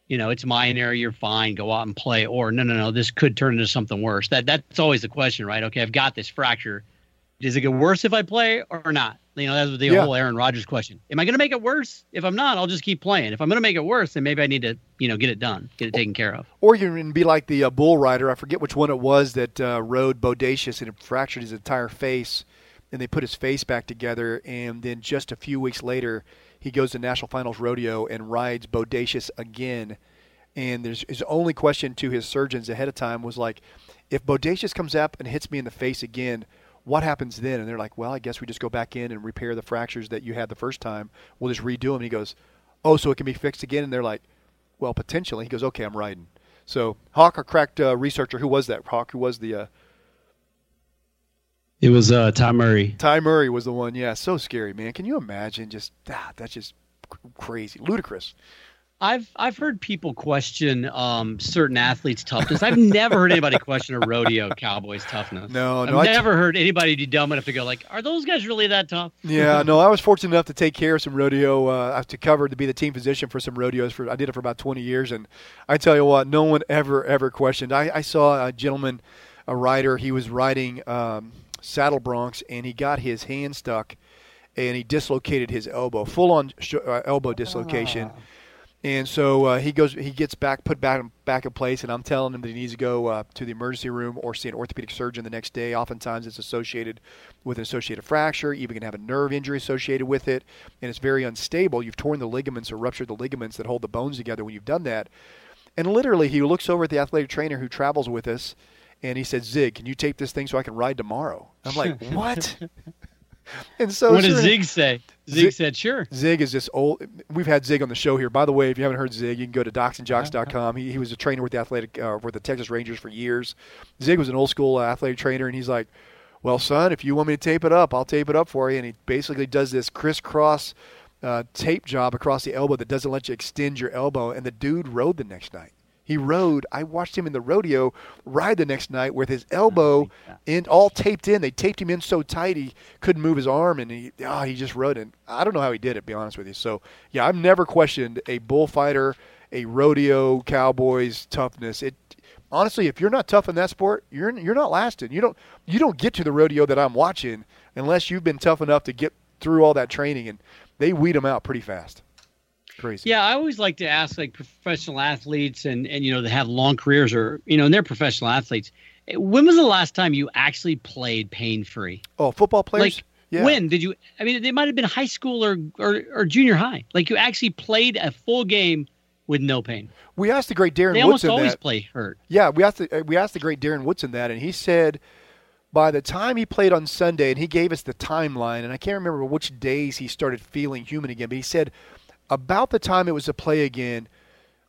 you know, it's minor, you're fine, go out and play. Or no, no, no, this could turn into something worse. That that's always the question, right? Okay, I've got this fracture. Does it get worse if I play or not? You know, that's the yeah. whole Aaron Rodgers question. Am I going to make it worse? If I'm not, I'll just keep playing. If I'm going to make it worse, then maybe I need to, you know, get it done, get it taken care of. Or you can be like the uh, bull rider. I forget which one it was that uh, rode Bodacious and it fractured his entire face, and they put his face back together, and then just a few weeks later, he goes to National Finals Rodeo and rides Bodacious again and there's his only question to his surgeons ahead of time was like, if Bodacious comes up and hits me in the face again, what happens then? And they're like, well, I guess we just go back in and repair the fractures that you had the first time. We'll just redo them. And he goes, oh, so it can be fixed again? And they're like, well, potentially. He goes, okay, I'm riding. So Hawk, our cracked uh, researcher, who was that? Hawk, who was the? Uh, it was uh, Ty Murray. Ty Murray was the one. Yeah, so scary, man. Can you imagine? Just ah, that's just crazy, ludicrous. I've I've heard people question um, certain athletes' toughness. I've never heard anybody question a rodeo cowboy's toughness. No, no, I've never t- heard anybody be dumb enough to go like, "Are those guys really that tough?" Yeah, no. I was fortunate enough to take care of some rodeo. Uh, to cover to be the team physician for some rodeos. For I did it for about twenty years, and I tell you what, no one ever ever questioned. I, I saw a gentleman, a rider. He was riding um, saddle broncs, and he got his hand stuck, and he dislocated his elbow, full on sh- uh, elbow dislocation. Ah and so uh, he goes, he gets back, put back back in place, and I'm telling him that he needs to go uh, to the emergency room or see an orthopedic surgeon the next day. Oftentimes, it's associated with an associated fracture, even can have a nerve injury associated with it, and it's very unstable. You've torn the ligaments or ruptured the ligaments that hold the bones together when you've done that. And literally, he looks over at the athletic trainer who travels with us, and he said, "Zig, can you tape this thing so I can ride tomorrow?" I'm like, "What?" And so what does Zig say? Zig, Zig, said, "Sure." Zig is this old. We've had Zig on the show here. By the way, if you haven't heard Zig, you can go to docsandjocks.com. He, he was a trainer with the athletic uh, with the Texas Rangers for years. Zig was an old school athletic trainer, and he's like, "Well, son, if you want me to tape it up, I'll tape it up for you." And he basically does this crisscross uh, tape job across the elbow that doesn't let you extend your elbow. And the dude rode the next night. He rode. I watched him in the rodeo ride the next night with his oh, elbow oh, in all taped in. They taped him in so tight he couldn't move his arm, and he oh, he just rode. And I don't know how he did it. To be honest with you. So yeah, I've never questioned a bullfighter, a rodeo cowboy's toughness. It honestly, if you're not tough in that sport, you're you're not lasting. You don't you don't get to the rodeo that I'm watching unless you've been tough enough to get through all that training, and they weed them out pretty fast. Crazy. Yeah, I always like to ask like professional athletes and and you know that have long careers or you know and they're professional athletes. Eh, when was the last time you actually played pain free? Oh, football players. Like yeah. when did you? I mean, it might have been high school or, or or junior high. Like you actually played a full game with no pain. We asked the great Darren they Woodson almost always that. play hurt. Yeah, we asked the, eh, we asked the great Darren Woodson that, and he said by the time he played on Sunday, and he gave us the timeline, and I can't remember which days he started feeling human again, but he said about the time it was to play again,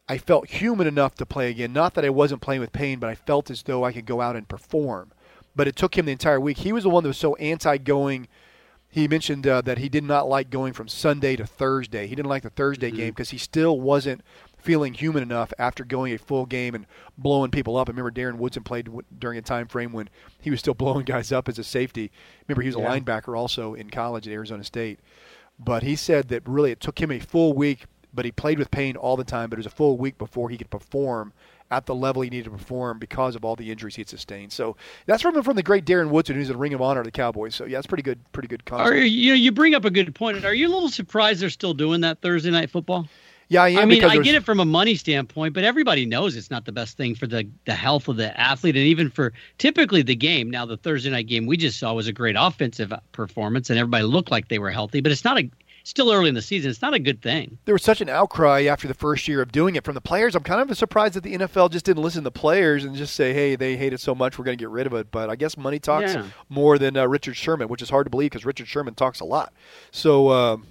I felt human enough to play again. Not that I wasn't playing with pain, but I felt as though I could go out and perform. But it took him the entire week. He was the one that was so anti going. He mentioned uh, that he did not like going from Sunday to Thursday. He didn't like the Thursday mm-hmm. game because he still wasn't feeling human enough after going a full game and blowing people up. I remember Darren Woodson played during a time frame when he was still blowing guys up as a safety. Remember he was a linebacker also in college at Arizona State. But he said that really it took him a full week, but he played with pain all the time. But it was a full week before he could perform at the level he needed to perform because of all the injuries he'd sustained. So that's from from the great Darren Woodson, who's in Ring of Honor of the Cowboys. So yeah, it's pretty good, pretty good concept. Are you you bring up a good point. Are you a little surprised they're still doing that Thursday night football? Yeah, I, I mean, I get it from a money standpoint, but everybody knows it's not the best thing for the the health of the athlete, and even for typically the game. Now, the Thursday night game we just saw was a great offensive performance, and everybody looked like they were healthy. But it's not a still early in the season. It's not a good thing. There was such an outcry after the first year of doing it from the players. I'm kind of surprised that the NFL just didn't listen to the players and just say, "Hey, they hate it so much, we're going to get rid of it." But I guess money talks yeah. more than uh, Richard Sherman, which is hard to believe because Richard Sherman talks a lot. So. Um,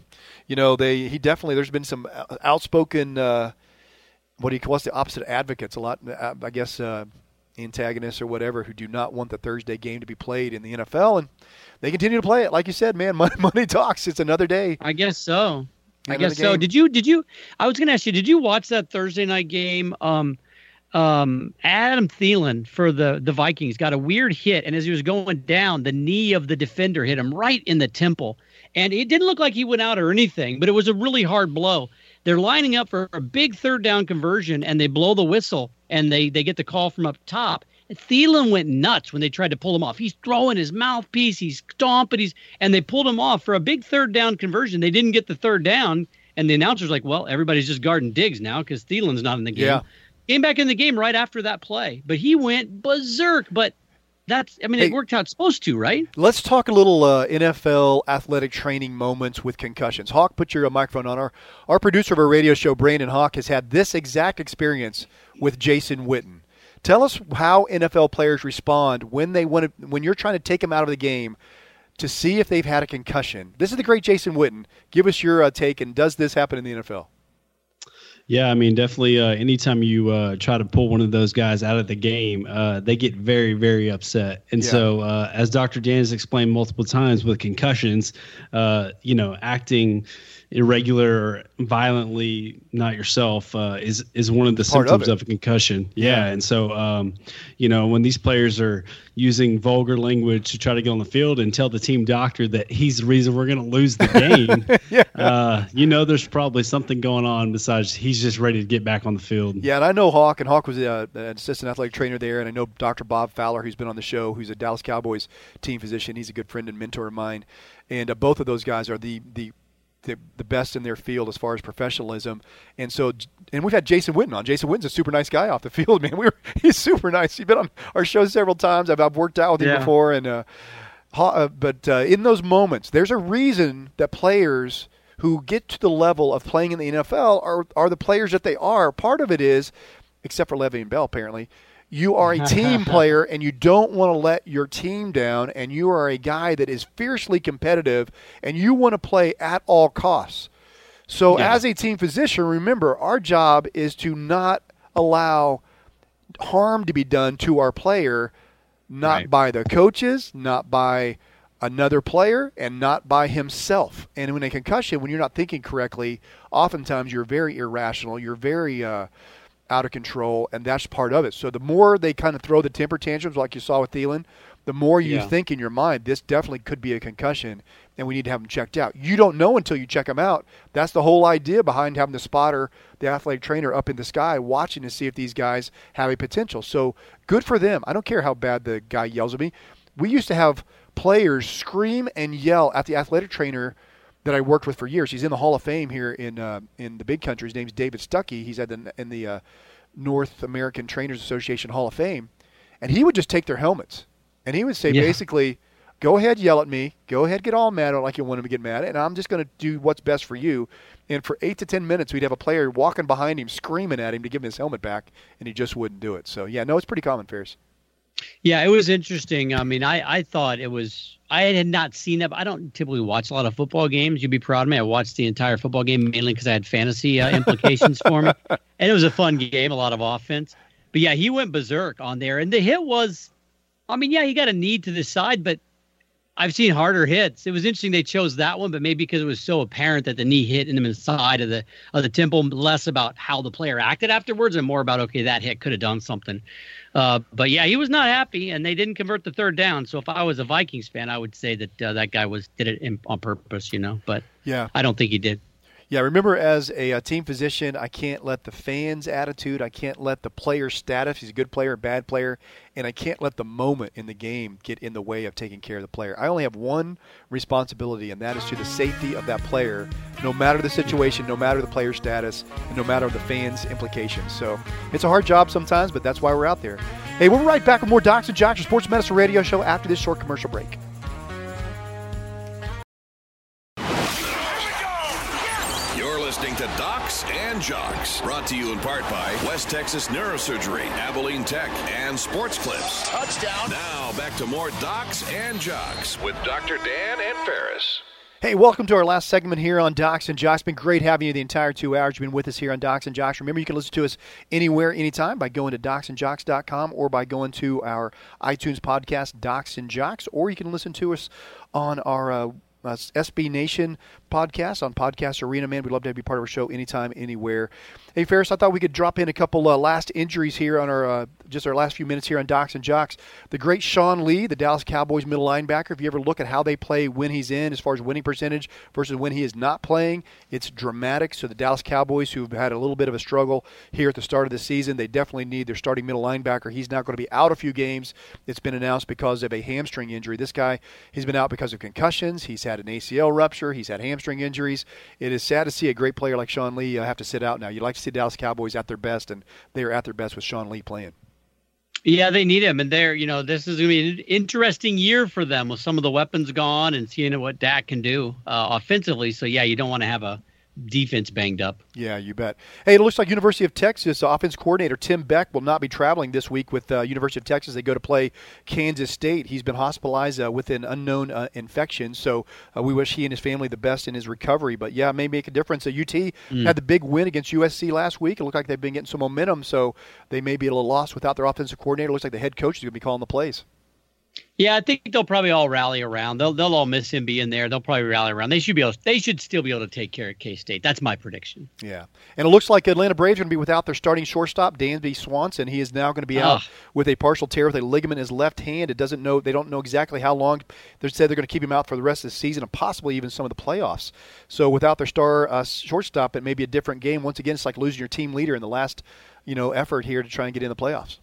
you know, they he definitely there's been some outspoken uh, what he calls the opposite advocates? A lot uh, I guess uh, antagonists or whatever who do not want the Thursday game to be played in the NFL and they continue to play it. Like you said man money, money talks. It's another day. I guess so. I guess so. did you did you I was going to ask you did you watch that Thursday night game um um, Adam Thielen for the the Vikings got a weird hit, and as he was going down, the knee of the defender hit him right in the temple. And it didn't look like he went out or anything, but it was a really hard blow. They're lining up for a big third down conversion, and they blow the whistle, and they they get the call from up top. And Thielen went nuts when they tried to pull him off. He's throwing his mouthpiece, he's stomping, he's and they pulled him off for a big third down conversion. They didn't get the third down, and the announcer's like, "Well, everybody's just guarding Diggs now because Thielen's not in the game." Yeah. Came back in the game right after that play, but he went berserk. But that's I mean hey, it worked out supposed to, right? Let's talk a little uh, NFL athletic training moments with concussions. Hawk, put your uh, microphone on. Our our producer of our radio show, Brandon Hawk, has had this exact experience with Jason Witten. Tell us how NFL players respond when they want to, when you're trying to take them out of the game to see if they've had a concussion. This is the great Jason Witten. Give us your uh, take, and does this happen in the NFL? Yeah, I mean, definitely. Uh, anytime you uh, try to pull one of those guys out of the game, uh, they get very, very upset. And yeah. so, uh, as Dr. Dan has explained multiple times with concussions, uh, you know, acting irregular violently not yourself uh, is is one of the Part symptoms of, of, a concussion. Yeah, yeah. and so um, you know when these players are using vulgar language to try to get on the field and tell the team doctor that he's the reason we're going to lose the game, yeah. uh, you know there's probably something going on besides he's just ready to get back on the field. Yeah, and I know Hawk, and Hawk was uh, an assistant athletic trainer there, and I know Dr. Bob Fowler, who's been on the show, who's a Dallas Cowboys team physician. He's a good friend and mentor of mine, and uh, both of those guys are the the the, the best in their field as far as professionalism. And so, and we've had Jason Witten on. Jason Witten's a super nice guy off the field, man. We were, he's super nice. He's been on our show several times. I've, I've worked out with him before. And, uh, uh, but uh, in those moments, there's a reason that players who get to the level of playing in the NFL are, are the players that they are. Part of it is, except for Le'Veon Bell, apparently, you are a team player and you don't want to let your team down and you are a guy that is fiercely competitive and you want to play at all costs. So yeah. as a team physician, remember our job is to not allow harm to be done to our player not right. by the coaches, not by another player and not by himself. And when a concussion, when you're not thinking correctly, oftentimes you're very irrational. You're very uh, out of control, and that's part of it. So the more they kind of throw the temper tantrums, like you saw with Thielen, the more you yeah. think in your mind, this definitely could be a concussion, and we need to have him checked out. You don't know until you check him out. That's the whole idea behind having the spotter, the athletic trainer, up in the sky watching to see if these guys have a potential. So good for them. I don't care how bad the guy yells at me. We used to have players scream and yell at the athletic trainer – that I worked with for years. He's in the Hall of Fame here in uh, in the big country. His name's David Stuckey. He's at the in the uh, North American Trainers Association Hall of Fame, and he would just take their helmets and he would say yeah. basically, "Go ahead, yell at me. Go ahead, get all mad at like you want him to get mad, at. and I'm just going to do what's best for you." And for eight to ten minutes, we'd have a player walking behind him, screaming at him to give him his helmet back, and he just wouldn't do it. So yeah, no, it's pretty common, Ferris. Yeah, it was interesting. I mean, I, I thought it was I had not seen it. I don't typically watch a lot of football games. You'd be proud of me. I watched the entire football game mainly because I had fantasy uh, implications for me, and it was a fun game, a lot of offense. But yeah, he went berserk on there, and the hit was, I mean, yeah, he got a knee to the side, but I've seen harder hits. It was interesting they chose that one, but maybe because it was so apparent that the knee hit him inside of the of the temple, less about how the player acted afterwards and more about okay, that hit could have done something. Uh, but yeah, he was not happy, and they didn't convert the third down. So if I was a Vikings fan, I would say that uh, that guy was did it in, on purpose, you know. But yeah, I don't think he did. Yeah, remember as a, a, team physician, I can't let the fans' attitude, I can't let the player's status, he's a good player, bad player, and I can't let the moment in the game get in the way of taking care of the player. I only have one responsibility, and that is to the safety of that player, no matter the situation, no matter the player's status, and no matter the fans' implications. So it's a hard job sometimes, but that's why we're out there. Hey, we'll be right back with more Docs and Jocks, Sports Medicine Radio Show after this short commercial break. And Jocks. Brought to you in part by West Texas Neurosurgery, Abilene Tech, and Sports Clips. Touchdown. Now back to more Docs and Jocks with Dr. Dan and Ferris. Hey, welcome to our last segment here on Docs and Jocks. It's been great having you the entire two hours. You've been with us here on Docs and Jocks. Remember, you can listen to us anywhere, anytime by going to docsandjocks.com or by going to our iTunes podcast, Docs and Jocks, or you can listen to us on our uh, uh, SB Nation podcast on Podcast Arena. Man, we'd love to have you part of our show anytime, anywhere. Hey, Ferris, I thought we could drop in a couple uh, last injuries here on our uh, just our last few minutes here on Docs and Jocks. The great Sean Lee, the Dallas Cowboys middle linebacker. If you ever look at how they play when he's in, as far as winning percentage versus when he is not playing, it's dramatic. So the Dallas Cowboys, who've had a little bit of a struggle here at the start of the season, they definitely need their starting middle linebacker. He's not going to be out a few games. It's been announced because of a hamstring injury. This guy, he's been out because of concussions. He's had an ACL rupture. He's had hamstring injuries. It is sad to see a great player like Sean Lee uh, have to sit out now. You'd like to see Dallas Cowboys at their best, and they are at their best with Sean Lee playing. Yeah, they need him, and they're you know this is going to be an interesting year for them with some of the weapons gone and seeing what Dak can do uh, offensively. So yeah, you don't want to have a defense banged up. Yeah, you bet. Hey, it looks like University of Texas offense coordinator Tim Beck will not be traveling this week with uh, University of Texas. They go to play Kansas State. He's been hospitalized uh, with an unknown uh, infection, so uh, we wish he and his family the best in his recovery. But yeah, it may make a difference. UT mm. had the big win against USC last week. It looked like they've been getting some momentum, so they may be a little lost without their offensive coordinator. It looks like the head coach is going to be calling the plays. Yeah, I think they'll probably all rally around. They'll they'll all miss him being there. They'll probably rally around. They should be able. They should still be able to take care of K State. That's my prediction. Yeah, and it looks like Atlanta Braves are going to be without their starting shortstop Dansby Swanson. He is now going to be out with a partial tear with a ligament in his left hand. It doesn't know. They don't know exactly how long. They said they're going to keep him out for the rest of the season and possibly even some of the playoffs. So without their star uh, shortstop, it may be a different game. Once again, it's like losing your team leader in the last you know effort here to try and get in the playoffs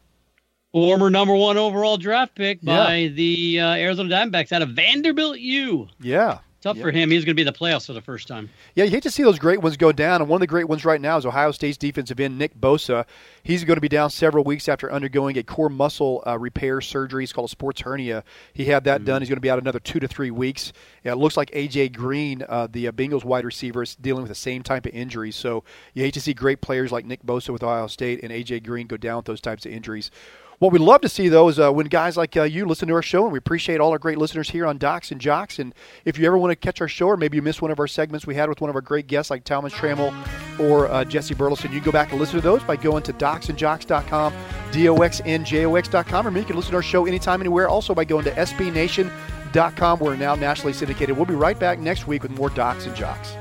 former number one overall draft pick by yeah. the uh, Arizona Diamondbacks out of Vanderbilt U. Yeah. Tough yeah. for him. He's going to be in the playoffs for the first time. Yeah, you hate to see those great ones go down. And one of the great ones right now is Ohio State's defensive end, Nick Bosa. He's going to be down several weeks after undergoing a core muscle uh, repair surgery. It's called a sports hernia. He had that mm-hmm. done. He's going to be out another two to three weeks. Yeah, it looks like A.J. Green, uh, the uh, Bengals wide receiver, is dealing with the same type of injury. So you hate to see great players like Nick Bosa with Ohio State and A.J. Green go down with those types of injuries. What we love to see, though, is uh, when guys like uh, you listen to our show, and we appreciate all our great listeners here on Docs and Jocks. And if you ever want to catch our show, or maybe you missed one of our segments we had with one of our great guests like Talmadge Trammell or uh, Jesse Burleson, you can go back and listen to those by going to docsandjocks.com, D-O-X-N-J-O-X.com, or you can listen to our show anytime, anywhere, also by going to SBNation.com. We're now nationally syndicated. We'll be right back next week with more Docs and Jocks.